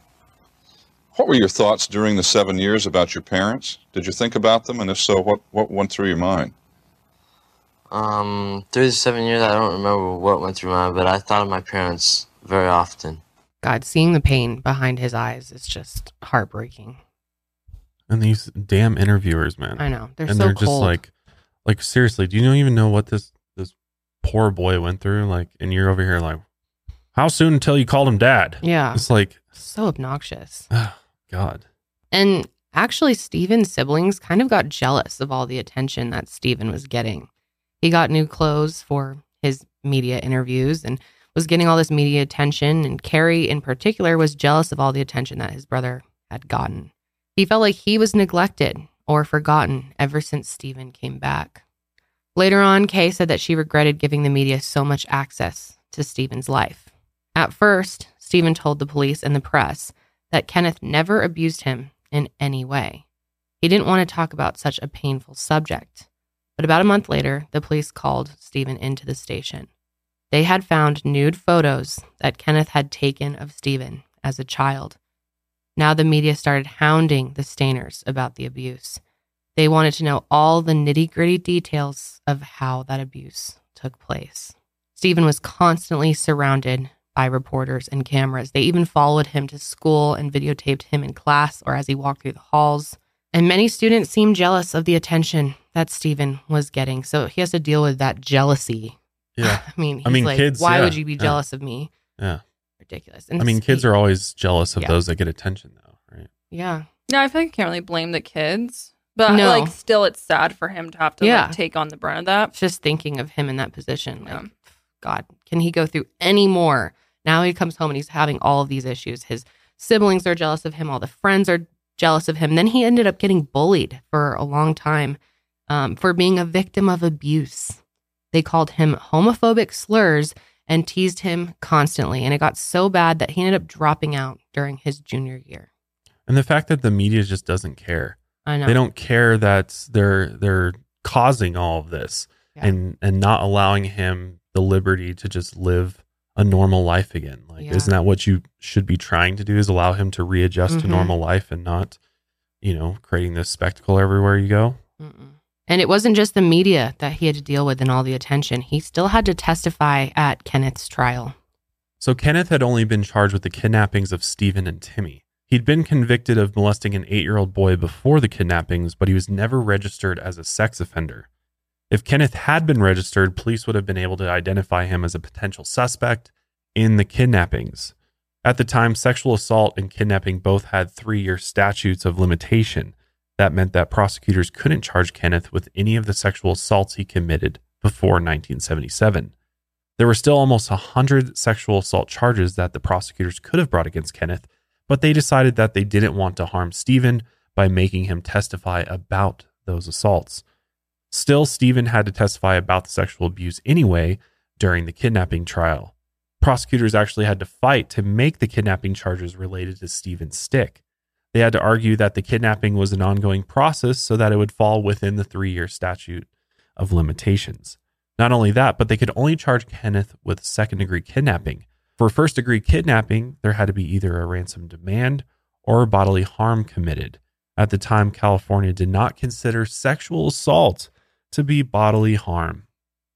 What were your thoughts during the seven years about your parents? Did you think about them, and if so, what what went through your mind? Um, through the seven years, I don't remember what went through my mind, but I thought of my parents very often. God, seeing the pain behind his eyes is just heartbreaking. And these damn interviewers, man. I know they're and so they're just cold. like like seriously, do you not even know what this this poor boy went through? Like and you're over here like how soon until you called him dad? yeah, It's like so obnoxious. [sighs] Ah, God. And actually, Steven's siblings kind of got jealous of all the attention that Steven was getting. He got new clothes for his media interviews and was getting all this media attention. And Cary, in particular, was jealous of all the attention that his brother had gotten. He felt like he was neglected or forgotten ever since Steven came back. Later on, Kay said that she regretted giving the media so much access to Steven's life. At first, Steven told the police and the press that Kenneth never abused him in any way. He didn't want to talk about such a painful subject. But about a month later, the police called Steven into the station. They had found nude photos that Kenneth had taken of Steven as a child. Now the media started hounding the Stayners about the abuse. They wanted to know all the nitty gritty details of how that abuse took place. Steven was constantly surrounded by reporters and cameras. They even followed him to school and videotaped him in class or as he walked through the halls. And many students seemed jealous of the attention that Steven was getting. So he has to deal with that jealousy. Yeah. [laughs] I mean, he's I mean, like, kids, why yeah, would you be yeah. jealous of me? Yeah. Ridiculous. And I mean, kids are always jealous of Yeah. those that get attention though, right? Yeah. Yeah, I feel like I can't really blame the kids. But No. like still it's sad for him to have to Yeah. like take on the brunt of that. Just thinking of him in that position. Yeah. God, can he go through any more? Now he comes home and he's having all of these issues. His siblings are jealous of him. All the friends are jealous of him. Then he ended up getting bullied for a long time um, for being a victim of abuse. They called him homophobic slurs and teased him constantly. And it got so bad that he ended up dropping out during his junior year. And the fact that the media just doesn't care. I know. They don't care that they're they're causing all of this Yeah. and and not allowing him the liberty to just live a normal life again. Like Yeah. isn't that what you should be trying to do is allow him to readjust to Mhm. normal life and not, you know, creating this spectacle everywhere you go? Mm-mm. And it wasn't just the media that he had to deal with and all the attention. He still had to testify at Kenneth's trial. So Kenneth had only been charged with the kidnappings of Steven and Timmy. He'd been convicted of molesting an eight year old boy before the kidnappings, but he was never registered as a sex offender. If Kenneth had been registered, police would have been able to identify him as a potential suspect in the kidnappings. At the time, sexual assault and kidnapping both had three year statutes of limitation. That meant that prosecutors couldn't charge Kenneth with any of the sexual assaults he committed before 1977. There were still almost 100 sexual assault charges that the prosecutors could have brought against Kenneth, but they decided that they didn't want to harm Steven by making him testify about those assaults. Still, Steven had to testify about the sexual abuse anyway during the kidnapping trial. Prosecutors actually had to fight to make the kidnapping charges related to Steven stick. They had to argue that the kidnapping was an ongoing process so that it would fall within the three year statute of limitations. Not only that, but they could only charge Kenneth with second degree kidnapping. For first degree kidnapping, there had to be either a ransom demand or bodily harm committed. At the time, California did not consider sexual assault to be bodily harm.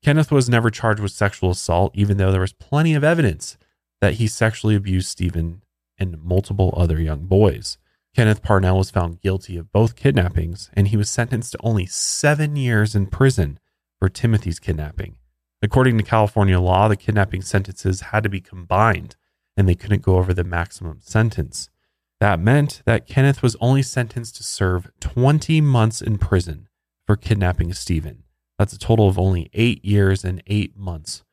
Kenneth was never charged with sexual assault, even though there was plenty of evidence that he sexually abused Steven and multiple other young boys. Kenneth Parnell was found guilty of both kidnappings, and he was sentenced to only seven years in prison for Timothy's kidnapping. According to California law, the kidnapping sentences had to be combined and they couldn't go over the maximum sentence. That meant that Kenneth was only sentenced to serve 20 months in prison for kidnapping Steven. That's a total of only eight years and eight months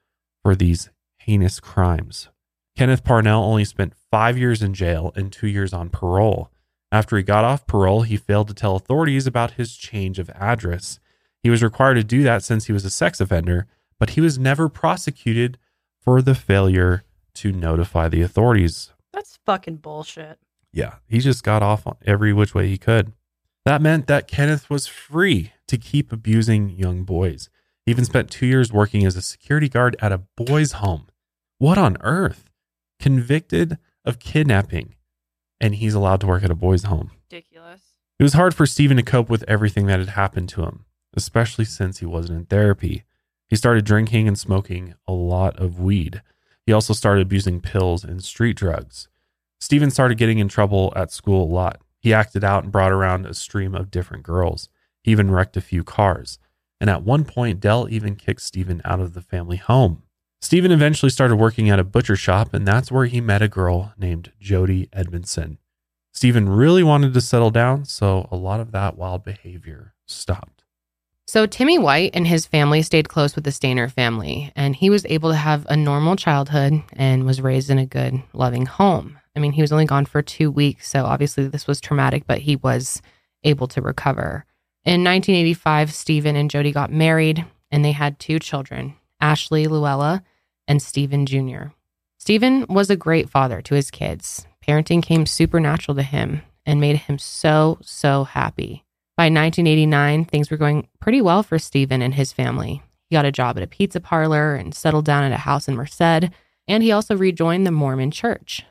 for these heinous crimes. Kenneth Parnell only spent five years in jail and two years on parole. After he got off parole, he failed to tell authorities about his change of address. He was required to do that since he was a sex offender, but he was never prosecuted for the failure to notify the authorities. That's fucking bullshit. Yeah, he just got off on every which way he could. That meant that Kenneth was free to keep abusing young boys. He even spent two years working as a security guard at a boys' home. What on earth? Convicted of kidnapping, and he's allowed to work at a boys' home. Ridiculous. It was hard for Steven to cope with everything that had happened to him, especially since he wasn't in therapy. He started drinking and smoking a lot of weed. He also started abusing pills and street drugs. Steven started getting in trouble at school a lot. He acted out and brought around a stream of different girls. He even wrecked a few cars. And at one point, Del even kicked Steven out of the family home. Steven eventually started working at a butcher shop, and that's where he met a girl named Jody Edmondson. Steven really wanted to settle down, so a lot of that wild behavior stopped. So Timmy White and his family stayed close with the Stayner family, and he was able to have a normal childhood and was raised in a good, loving home. I mean, he was only gone for two weeks, so obviously this was traumatic, but he was able to recover. In 1985, Steven and Jody got married, and they had two children, Ashley Luella and Steven Jr. Steven was a great father to his kids. Parenting came supernatural to him and made him so, so happy. By 1989, things were going pretty well for Steven and his family. He got a job at a pizza parlor and settled down at a house in Merced, and he also rejoined the Mormon church.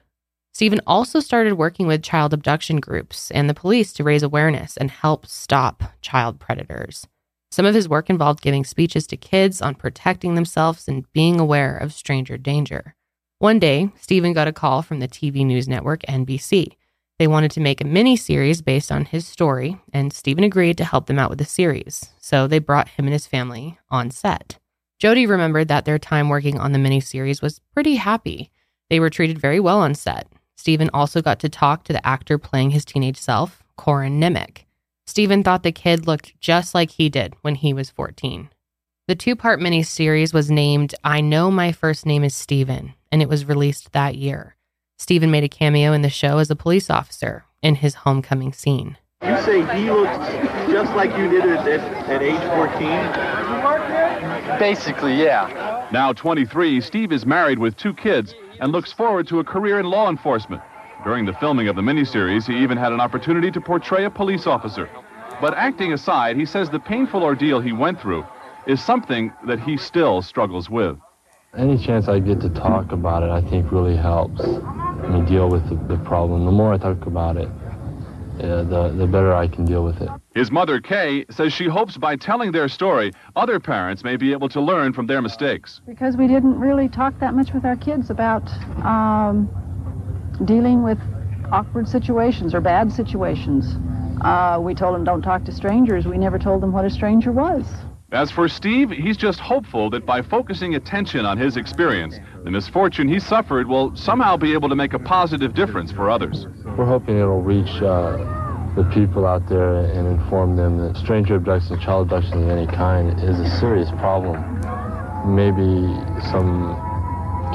Steven also started working with child abduction groups and the police to raise awareness and help stop child predators. Some of his work involved giving speeches to kids on protecting themselves and being aware of stranger danger. One day, Steven got a call from the TV news network NBC. They wanted to make a mini series based on his story, and Steven agreed to help them out with the series. So they brought him and his family on set. Jody remembered that their time working on the mini series was pretty happy. They were treated very well on set. Steven also got to talk to the actor playing his teenage self, Corin Nemec. Steven thought the kid looked just like he did when he was 14. The two part miniseries was named I Know My First Name is Steven, and it was released that year. Steven made a cameo in the show as a police officer in his homecoming scene. You say he looks just like you did at, at, at age 14? Basically, yeah. Now 23, Steve is married with two kids and looks forward to a career in law enforcement. During the filming of the miniseries, he even had an opportunity to portray a police officer. But acting aside, he says the painful ordeal he went through is something that he still struggles with. Any chance I get to talk about it, I think really helps me deal with the, the problem. The more I talk about it, uh, the, the better I can deal with it. His mother, Kay, says she hopes by telling their story, other parents may be able to learn from their mistakes. because we didn't really talk that much with our kids about um, dealing with awkward situations or bad situations. Uh, we told them don't talk to strangers. We never told them what a stranger was. As for Steve, he's just hopeful that by focusing attention on his experience, the misfortune he suffered will somehow be able to make a positive difference for others. We're hoping it'll reach uh, the people out there and inform them that stranger abduction, child abduction of any kind is a serious problem. Maybe some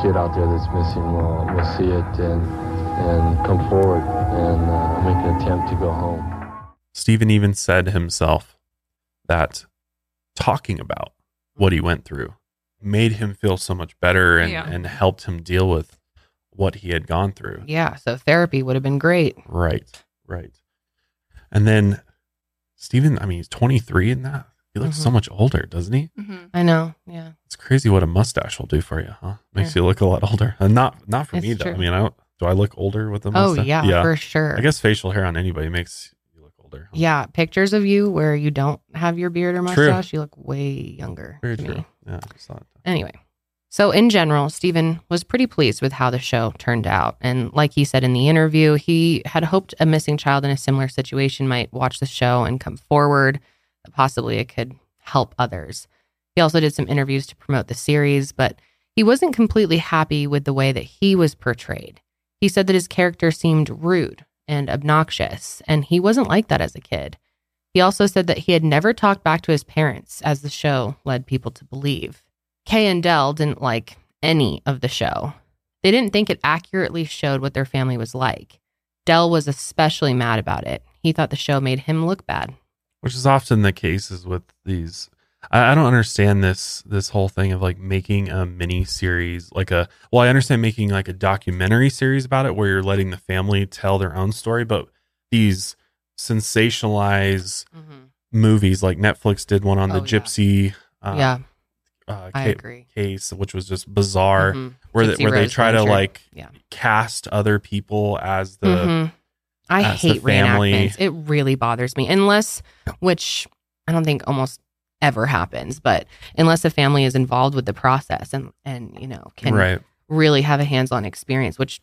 kid out there that's missing will, will see it and, and come forward and uh, make an attempt to go home. Steven even said himself that talking about what he went through made him feel so much better and, Yeah. and helped him deal with what he had gone through. Yeah. So therapy would have been great. Right, right. And then Steven, I mean, he's 23 in that. He looks so Mhm. much older, doesn't he? I know. Yeah. It's crazy what a mustache will do for you, huh? Makes you look a lot older. And not not for It's me though. I mean, I don't, do I look older with a Oh, mustache? yeah, for sure. I guess facial hair on anybody makes you look older. Yeah. Pictures of you where you don't have your beard or True. mustache, you look way younger. Very true. me. Yeah, I just thought. Anyway, so in general, Steven was pretty pleased with how the show turned out. And like he said in the interview, he had hoped a missing child in a similar situation might watch the show and come forward, that possibly it could help others. He also did some interviews to promote the series, but he wasn't completely happy with the way that he was portrayed. He said that his character seemed rude and obnoxious, and he wasn't like that as a kid. He also said that he had never talked back to his parents, as the show led people to believe. Kay and Del didn't like any of the show. They didn't think it accurately showed what their family was like. Del was especially mad about it. He thought the show made him look bad. Which is often the cases with these. I, I don't understand this this whole thing of like making a mini series, like a. Well, I understand making like a documentary series about it, where you're letting the family tell their own story, but these sensationalized movies, like Netflix did one on the Mm-hmm. Oh, yeah. Gypsy. Uh, Yeah. uh, I agree. Case, which was just bizarre, Mhm. where Gypsy they, where they try to like Yeah. cast other people as the. Mhm. I as the hate family. reenactments. It really bothers me. Unless, which I don't think almost ever happens, but unless a family is involved with the process and and you know can Right. really have a hands-on experience, which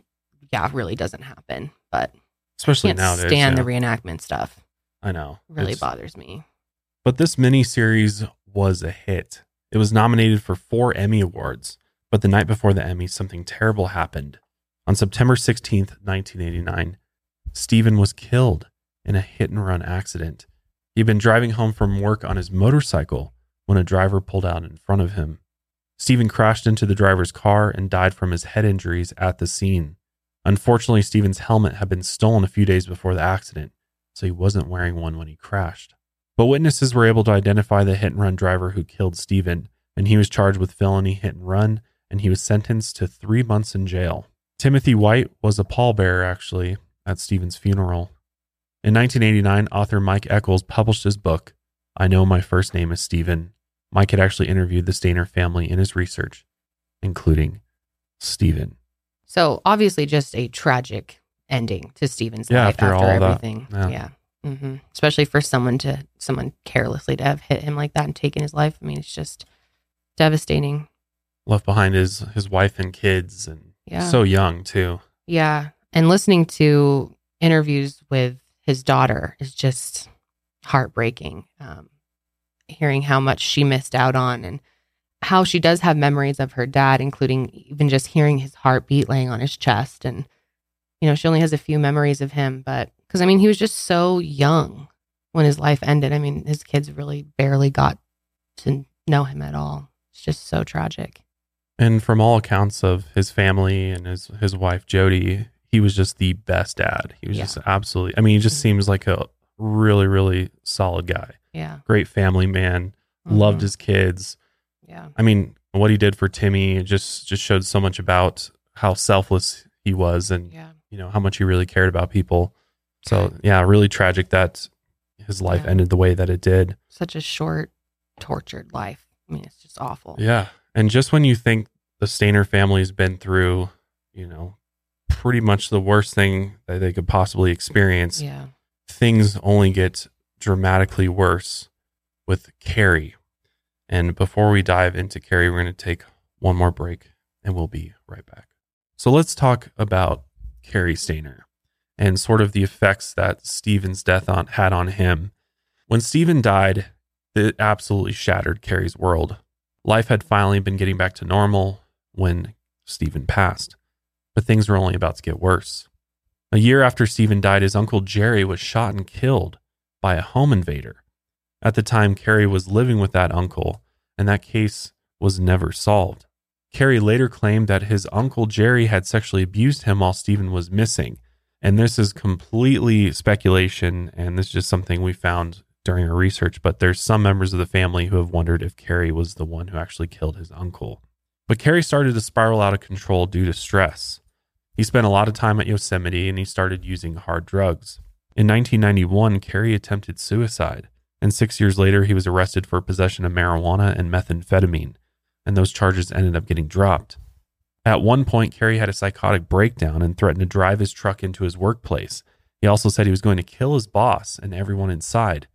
yeah, really doesn't happen. But Especially can't nowadays, stand yeah. the reenactment stuff. I know. Really It's- bothers me. But this miniseries was a hit. It was nominated for four Emmy Awards, but the night before the Emmy, something terrible happened. On September 16th, 1989, Steven was killed in a hit and run accident. He'd been driving home from work on his motorcycle when a driver pulled out in front of him. Steven crashed into the driver's car and died from his head injuries at the scene. Unfortunately, Steven's helmet had been stolen a few days before the accident, so he wasn't wearing one when he crashed. But witnesses were able to identify the hit and run driver who killed Steven, and he was charged with felony hit and run, and he was sentenced to three months in jail. Timothy White was a pallbearer, actually, at Steven's funeral. In 1989, author Mike Echols published his book, I Know My First Name is Steven. Mike had actually interviewed the Stayner family in his research, including Steven. So obviously, just a tragic ending to Steven's Yeah, life after after, all that. everything. Yeah. Yeah. hmm Especially for someone to someone carelessly to have hit him like that and taken his life. I mean, it's just devastating. Left behind his, his wife and kids, and Yeah. so young, too. Yeah. And listening to interviews with his daughter is just heartbreaking. Um, hearing how much she missed out on and how she does have memories of her dad, including even just hearing his heartbeat laying on his chest. And, you know, she only has a few memories of him, but because I mean, he was just so young when his life ended. I mean, his kids really barely got to know him at all. It's just so tragic. And from all accounts of his family and his his wife Jody, he was just the best dad. He was Yeah. Mm-hmm. just absolutely. I mean, he just seems like a really really solid guy. Yeah. Great family man. Loved Mhm. his kids. Yeah. I mean, what he did for Timmy just just showed so much about how selfless he was and Yeah. you know how much he really cared about people. So, yeah, really tragic that his life Yeah. ended the way that it did. Such a short, tortured life. I mean, it's just awful. Yeah. And just when you think the Stayner family's been through, you know, pretty much the worst thing that they could possibly experience, Yeah. things only get dramatically worse with Cary. And before we dive into Cary, we're going to take one more break and we'll be right back. So let's talk about Cary Stayner and sort of the effects that Steven's death on, had on him. When Steven died, it absolutely shattered Cary's world. Life had finally been getting back to normal when Steven passed, but things were only about to get worse. A year after Steven died, his uncle Jerry was shot and killed by a home invader. At the time, Cary was living with that uncle, and that case was never solved. Cary later claimed that his uncle Jerry had sexually abused him while Steven was missing. And this is completely speculation, and this is just something we found during our research. But there's some members of the family who have wondered if Cary was the one who actually killed his uncle. But Cary started to spiral out of control due to stress. He spent a lot of time at Yosemite and he started using hard drugs. In 1991, Cary attempted suicide, and six years later, he was arrested for possession of marijuana and methamphetamine, and those charges ended up getting dropped. At one point, Cary had a psychotic breakdown and threatened to drive his truck into his workplace. He also said he was going to kill his boss and everyone inside.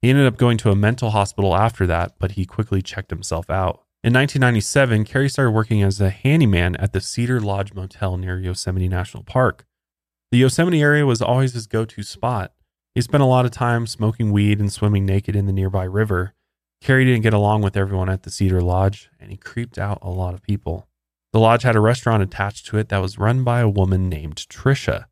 He ended up going to a mental hospital after that, but he quickly checked himself out. In 1997, Cary started working as a handyman at the Cedar Lodge Motel near Yosemite National Park. The Yosemite area was always his go to spot. He spent a lot of time smoking weed and swimming naked in the nearby river. Cary didn't get along with everyone at the Cedar Lodge, and he creeped out a lot of people. The lodge had a restaurant attached to it that was run by a woman named Trisha.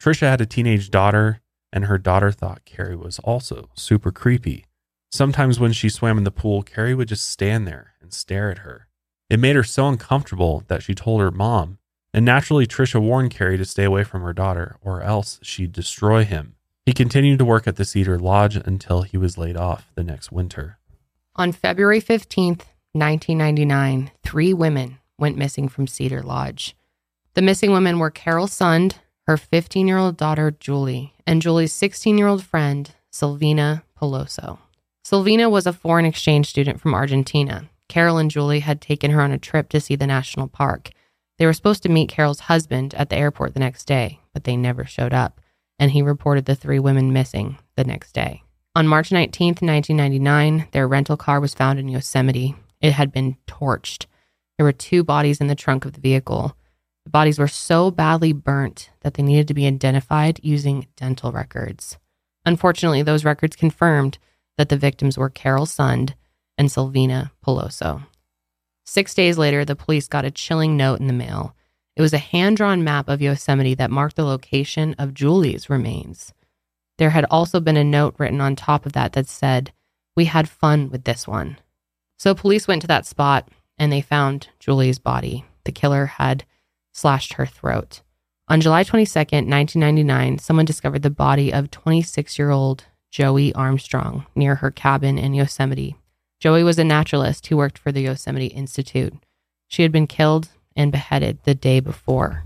Trisha had a teenage daughter, and her daughter thought Cary was also super creepy. Sometimes when she swam in the pool, Cary would just stand there and stare at her. It made her so uncomfortable that she told her mom, and naturally, Trisha warned Cary to stay away from her daughter, or else she'd destroy him. He continued to work at the Cedar Lodge until he was laid off the next winter. On February 15th, 1999, three women went missing from Cedar Lodge. The missing women were Carol Sund, her 15 year old daughter, Julie, and Julie's 16 year old friend, Silvina Pelosso. Silvina was a foreign exchange student from Argentina. Carol and Julie had taken her on a trip to see the national park. They were supposed to meet Carol's husband at the airport the next day, but they never showed up, and he reported the three women missing the next day. On March 19th, 1999, their rental car was found in Yosemite. It had been torched. There were two bodies in the trunk of the vehicle. The bodies were so badly burnt that they needed to be identified using dental records. Unfortunately, those records confirmed that the victims were Carol Sund and Silvina Pelosso. Six days later, the police got a chilling note in the mail. It was a hand drawn map of Yosemite that marked the location of Julie's remains. There had also been a note written on top of that that said, We had fun with this one. So police went to that spot and they found Julie's body. The killer had slashed her throat. On July 22nd, 1999, someone discovered the body of 26 year old Joie Armstrong near her cabin in Yosemite. Joie was a naturalist who worked for the Yosemite Institute. She had been killed and beheaded the day before.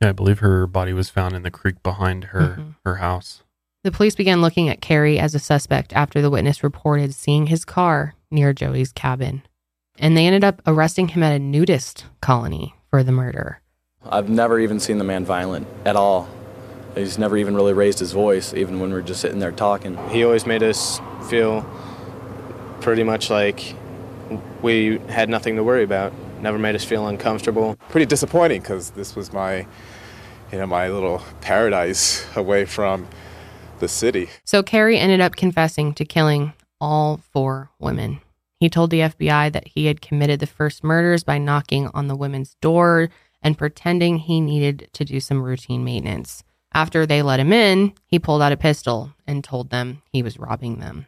Yeah, I believe her body was found in the creek behind her Mhm. her house. The police began looking at Cary as a suspect after the witness reported seeing his car near Joie's cabin. And they ended up arresting him at a nudist colony for the murder. I've never even seen the man violent at all. He's never even really raised his voice, even when we're just sitting there talking. He always made us feel pretty much like we had nothing to worry about. Never made us feel uncomfortable. Pretty disappointing because this was my, you know, my little paradise away from the city. So Cary ended up confessing to killing all four women. He told the FBI that he had committed the first murders by knocking on the women's door and pretending he needed to do some routine maintenance. After they let him in, he pulled out a pistol and told them he was robbing them.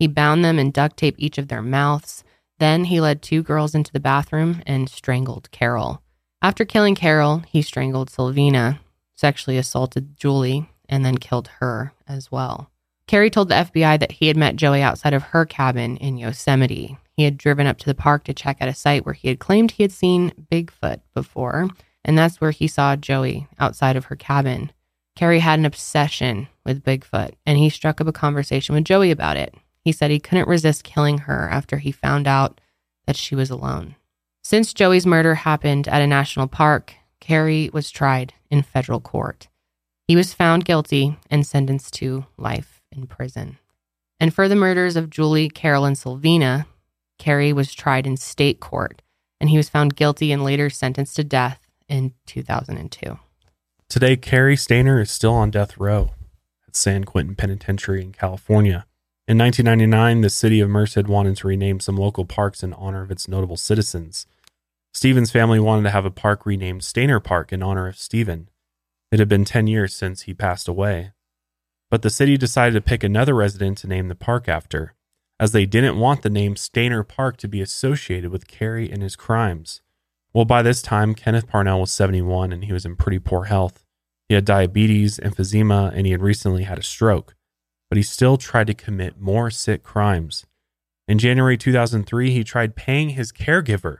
He bound them and duct taped each of their mouths. Then he led two girls into the bathroom and strangled Carol. After killing Carol, he strangled Silvina, sexually assaulted Julie, and then killed her as well. Cary told the FBI that he had met Joie outside of her cabin in Yosemite. He had driven up to the park to check out a site where he had claimed he had seen Bigfoot before, and that's where he saw Joie outside of her cabin. Cary had an obsession with Bigfoot, and he struck up a conversation with Joie about it. He said he couldn't resist killing her after he found out that she was alone. Since Joie's murder happened at a national park, Cary was tried in federal court. He was found guilty and sentenced to life in prison. And for the murders of Julie, Carol, and Silvina, Cary was tried in state court, and he was found guilty and later sentenced to death in 2002. Today, Cary Stayner is still on death row at San Quentin Penitentiary in California. In 1999, the city of Merced wanted to rename some local parks in honor of its notable citizens. Steven's family wanted to have a park renamed Stayner Park in honor of Steven. It had been 10 years since he passed away. But the city decided to pick another resident to name the park after, as they didn't want the name Stayner Park to be associated with Cary and his crimes. Well, by this time, Kenneth Parnell was 71 and he was in pretty poor health. He had diabetes, emphysema, and he had recently had a stroke, but he still tried to commit more sick crimes. In January 2003, he tried paying his caregiver,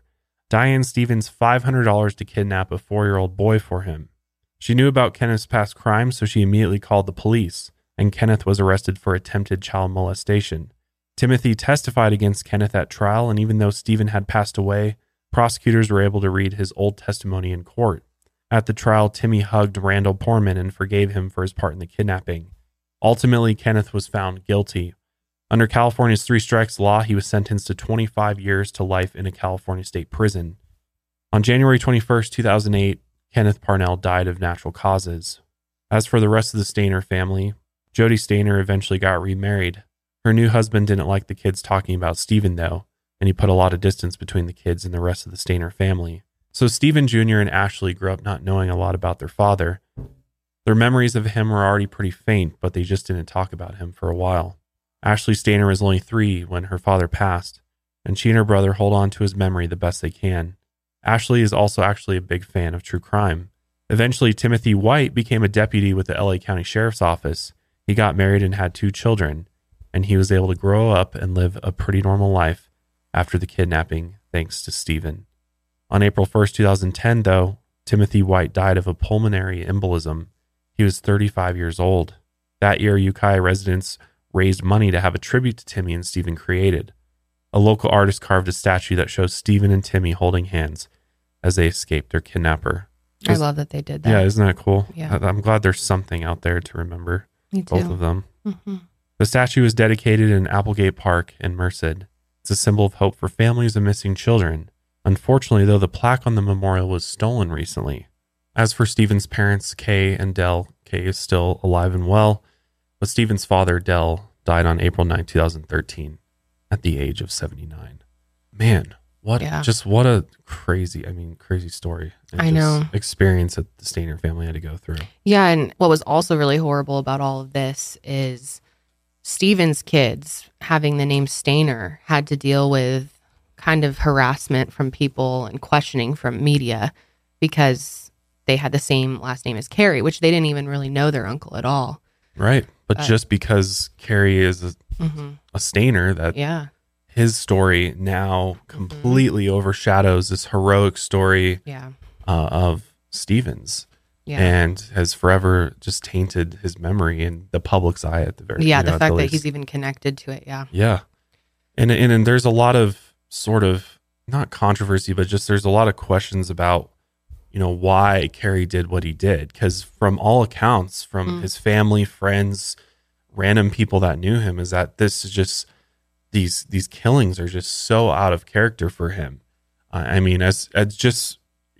Diane Stevens, $500 to kidnap a four year old boy for him. She knew about Kenneth's past crimes, so she immediately called the police, and Kenneth was arrested for attempted child molestation. Timothy testified against Kenneth at trial, and even though Steven had passed away, prosecutors were able to read his old testimony in court. At the trial, Timmy hugged Randall Poorman and forgave him for his part in the kidnapping. Ultimately, Kenneth was found guilty. Under California's three strikes law, he was sentenced to 25 years to life in a California state prison. On January 21, 2008, Kenneth Parnell died of natural causes. As for the rest of the Stayner family, Jody Stayner eventually got remarried. Her new husband didn't like the kids talking about Steven, though, and he put a lot of distance between the kids and the rest of the Stayner family. So Steven Jr. and Ashley grew up not knowing a lot about their father. Their memories of him were already pretty faint, but they just didn't talk about him for a while. Ashley Stayner was only three when her father passed, and she and her brother hold on to his memory the best they can. Ashley is also actually a big fan of true crime. Eventually, Timothy White became a deputy with the LA County Sheriff's Office. He got married and had two children, and he was able to grow up and live a pretty normal life after the kidnapping, thanks to Steven. On April 1st, 2010, though, Timothy White died of a pulmonary embolism. He was 35 years old. That year, Ukiah residents raised money to have a tribute to Timmy and Steven created. A local artist carved a statue that shows Steven and Timmy holding hands as they escaped their kidnapper. I love that they did that. Yeah, isn't that cool? Yeah. I- I'm glad there's something out there to remember Me both of them. Mhm. The statue is dedicated in Applegate Park in Merced. It's a symbol of hope for families of missing children. Unfortunately, though, the plaque on the memorial was stolen recently. As for Steven's parents, Kay and Del, Kay is still alive and well, but Steven's father, Del, died on April 9, 2013, at the age of 79. Man, what Yeah. just what a crazy, I mean, crazy story. and I just know. Experience that the Stayner family had to go through. Yeah, and what was also really horrible about all of this is Steven's kids having the name Stayner had to deal with kind of harassment from people and questioning from media because they had the same last name as Cary, which they didn't even really know their uncle at all. Right. But But- just because Cary is a, Mhm. a Stayner, that Yeah. his story now completely overshadows this heroic story Yeah. uh, of Stevens. Yeah. And has forever just tainted his memory in the public's eye at the very Yeah, you know, the fact that he's even connected to it. Yeah. Yeah. And, and and there's a lot of sort of not controversy, but just there's a lot of questions about, you know, why Cary did what he did. Because from all accounts, from Mm. his family, friends, random people that knew him, is that this is just these these killings are just so out of character for him. Uh, I mean, as as just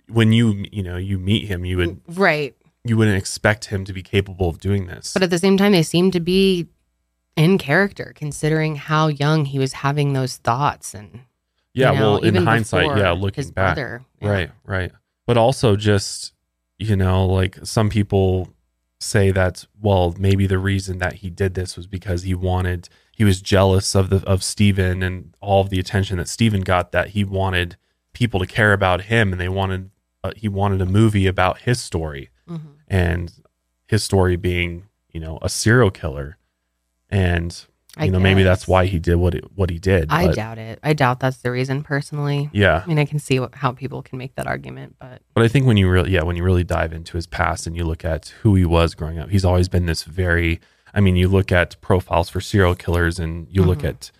when you you know you meet him, you would Right. you wouldn't expect him to be capable of doing this. But at the same time, they seem to be in character considering how young he was having those thoughts and Yeah, you know, well, in hindsight, yeah, looking his back, brother, yeah. right, right. But also, just you know, like some people say that, well, maybe the reason that he did this was because he wanted, he was jealous of the of Steven and all of the attention that Steven got. That he wanted people to care about him, and they wanted, uh, he wanted a movie about his story, and his story being, you know, a serial killer. And I you know, maybe that's why he did what it, what he did. I but- doubt it. I doubt that's the reason personally. Yeah. I mean, I can see what, how people can make that argument, but But I think when you really, yeah, when you really dive into his past and you look at who he was growing up, he's always been this very. I mean, you look at profiles for serial killers and you look Mhm. at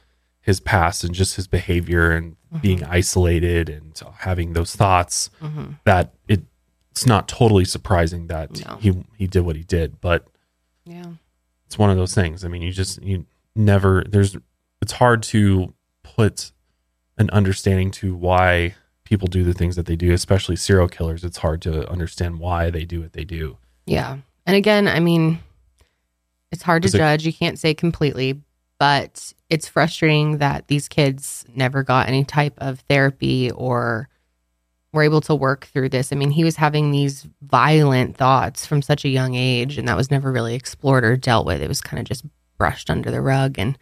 his past and just his behavior and being isolated and having those thoughts Mhm. that it it's not totally surprising that he he did what he did, but yeah. it's one of those things. I mean, you just you never there's it's hard to put an understanding to why people do the things that they do, especially serial killers. It's hard to understand why they do what they do. Yeah. And again, I mean, it's hard to it- judge. You can't say completely, but it's frustrating that these kids never got any type of therapy or were able to work through this. I mean, he was having these violent thoughts from such a young age, and that was never really explored or dealt with. It was kind of just brushed under the rug. And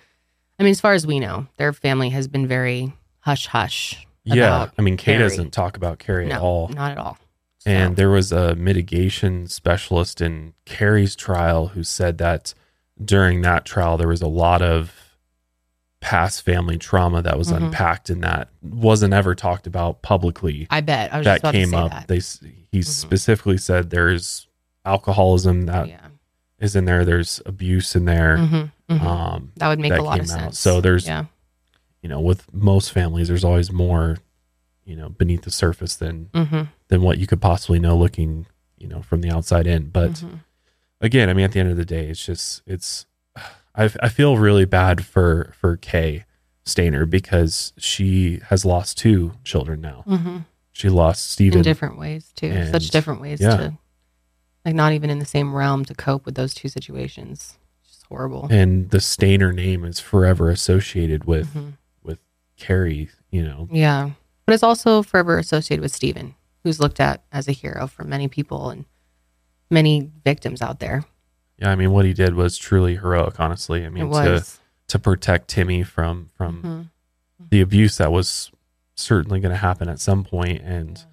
I mean, as far as we know, their family has been very hush hush. yeah, I mean, Kay Cary. doesn't talk about Cary No, at all. not at all. And there was a mitigation specialist in Cary's trial who said that during that trial there was a lot of past family trauma that was Mhm. unpacked and that wasn't ever talked about publicly. I bet. I was that just about to came up. that. Mm-hmm. They he specifically said there's alcoholism that is in there. There's abuse in there. Mhm, mhm. Um, That would make a lot of came out. sense. So there's, Yeah. you know, with most families, there's always more, you know, beneath the surface than Mhm. than what you could possibly know looking, you know, from the outside in. But Mhm. again, I mean, at the end of the day, it's just it's. I I feel really bad for for Kay Stayner because she has lost two children now. Mhm. She lost Steven in different ways too. Such different ways yeah. to like not even in the same realm to cope with those two situations. It's just horrible. and the Stayner name is forever associated with Mhm. with Cary. You know, Yeah. But it's also forever associated with Steven, who's looked at as a hero for many people and many victims out there. yeah. I mean, what he did was truly heroic. Honestly, I mean, to to protect Timmy from from Mhm. the abuse that was certainly going to happen at some point and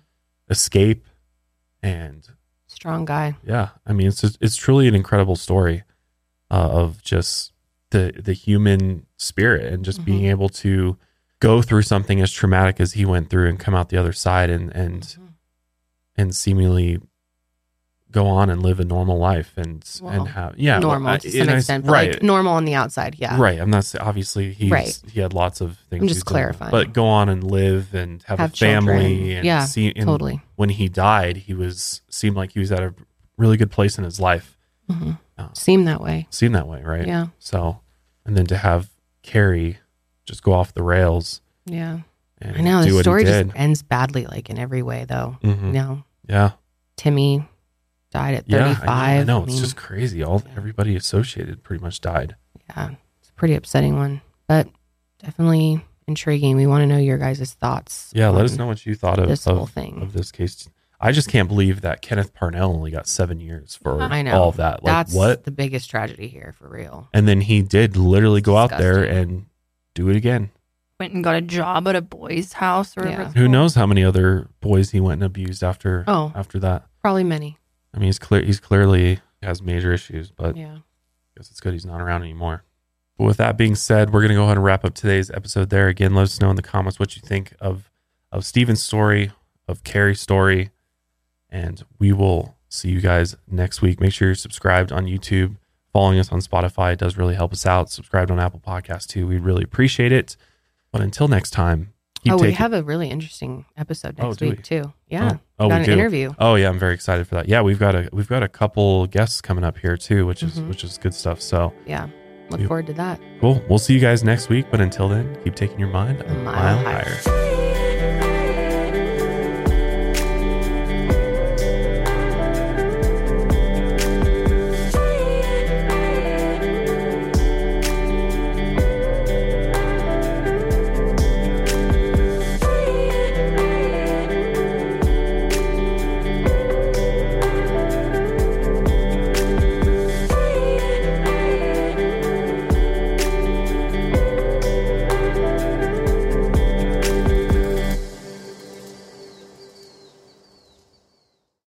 escape and Strong guy. yeah. I mean it's just, it's truly an incredible story uh, of just the the human spirit and just being able to go through something as traumatic as he went through and come out the other side and and and seemingly go on and live a normal life and Well, and have yeah normal I- to some and I- extent, but right like normal on the outside. Yeah. Right. I'm not obviously he's Right. he had lots of things. I'm just he's done, clarifying. But go on and live and have, Have a family children. and Yeah, see and totally. when he died, he was seemed like he was at a really good place in his life. Mhm. Uh, Seemed that way. seemed that way, right? Yeah. So and then to have Cary just go off the rails. Yeah. And I know the story just ends badly, like in every way, though. Mhm. You know, Yeah. Timmy died at Yeah. I know, 35. I know. I It's mean, just mm. crazy. All everybody associated pretty much died. yeah, it's a pretty upsetting one, but definitely intriguing. We want to know your guys' thoughts. Yeah, let us know what you thought of this of, whole thing. of this case. I just can't believe that Kenneth Parnell only got seven years for I know all of that. Like That's what? the biggest tragedy here, for real. And then he did literally go out there and do it again. Went and got a job at a boys' house or. Yeah. Who knows how many other boys he went and abused after Oh. after that? Probably many. I mean, he's clear. He's clearly has major issues, but Yeah. I guess it's good he's not around anymore. But with that being said, we're gonna go ahead and wrap up today's episode there. Again, let us know in the comments what you think of of Steven's story, of Cary's story, and we will see you guys next week. Make sure you're subscribed on YouTube, following us on Spotify. It does really help us out. Subscribed on Apple Podcasts too. We'd really appreciate it. But until next time, oh, we have a really interesting episode Oh, next do week we? too. Yeah, Oh, oh, got we an do. interview. Oh yeah, I'm very excited for that. Yeah, we've got a we've got a couple guests coming up here too, which is Mhm. which is good stuff. So Yeah, look You- forward to that. cool. We'll see you guys next week. But until then, keep taking your mind a mile mile higher. higher.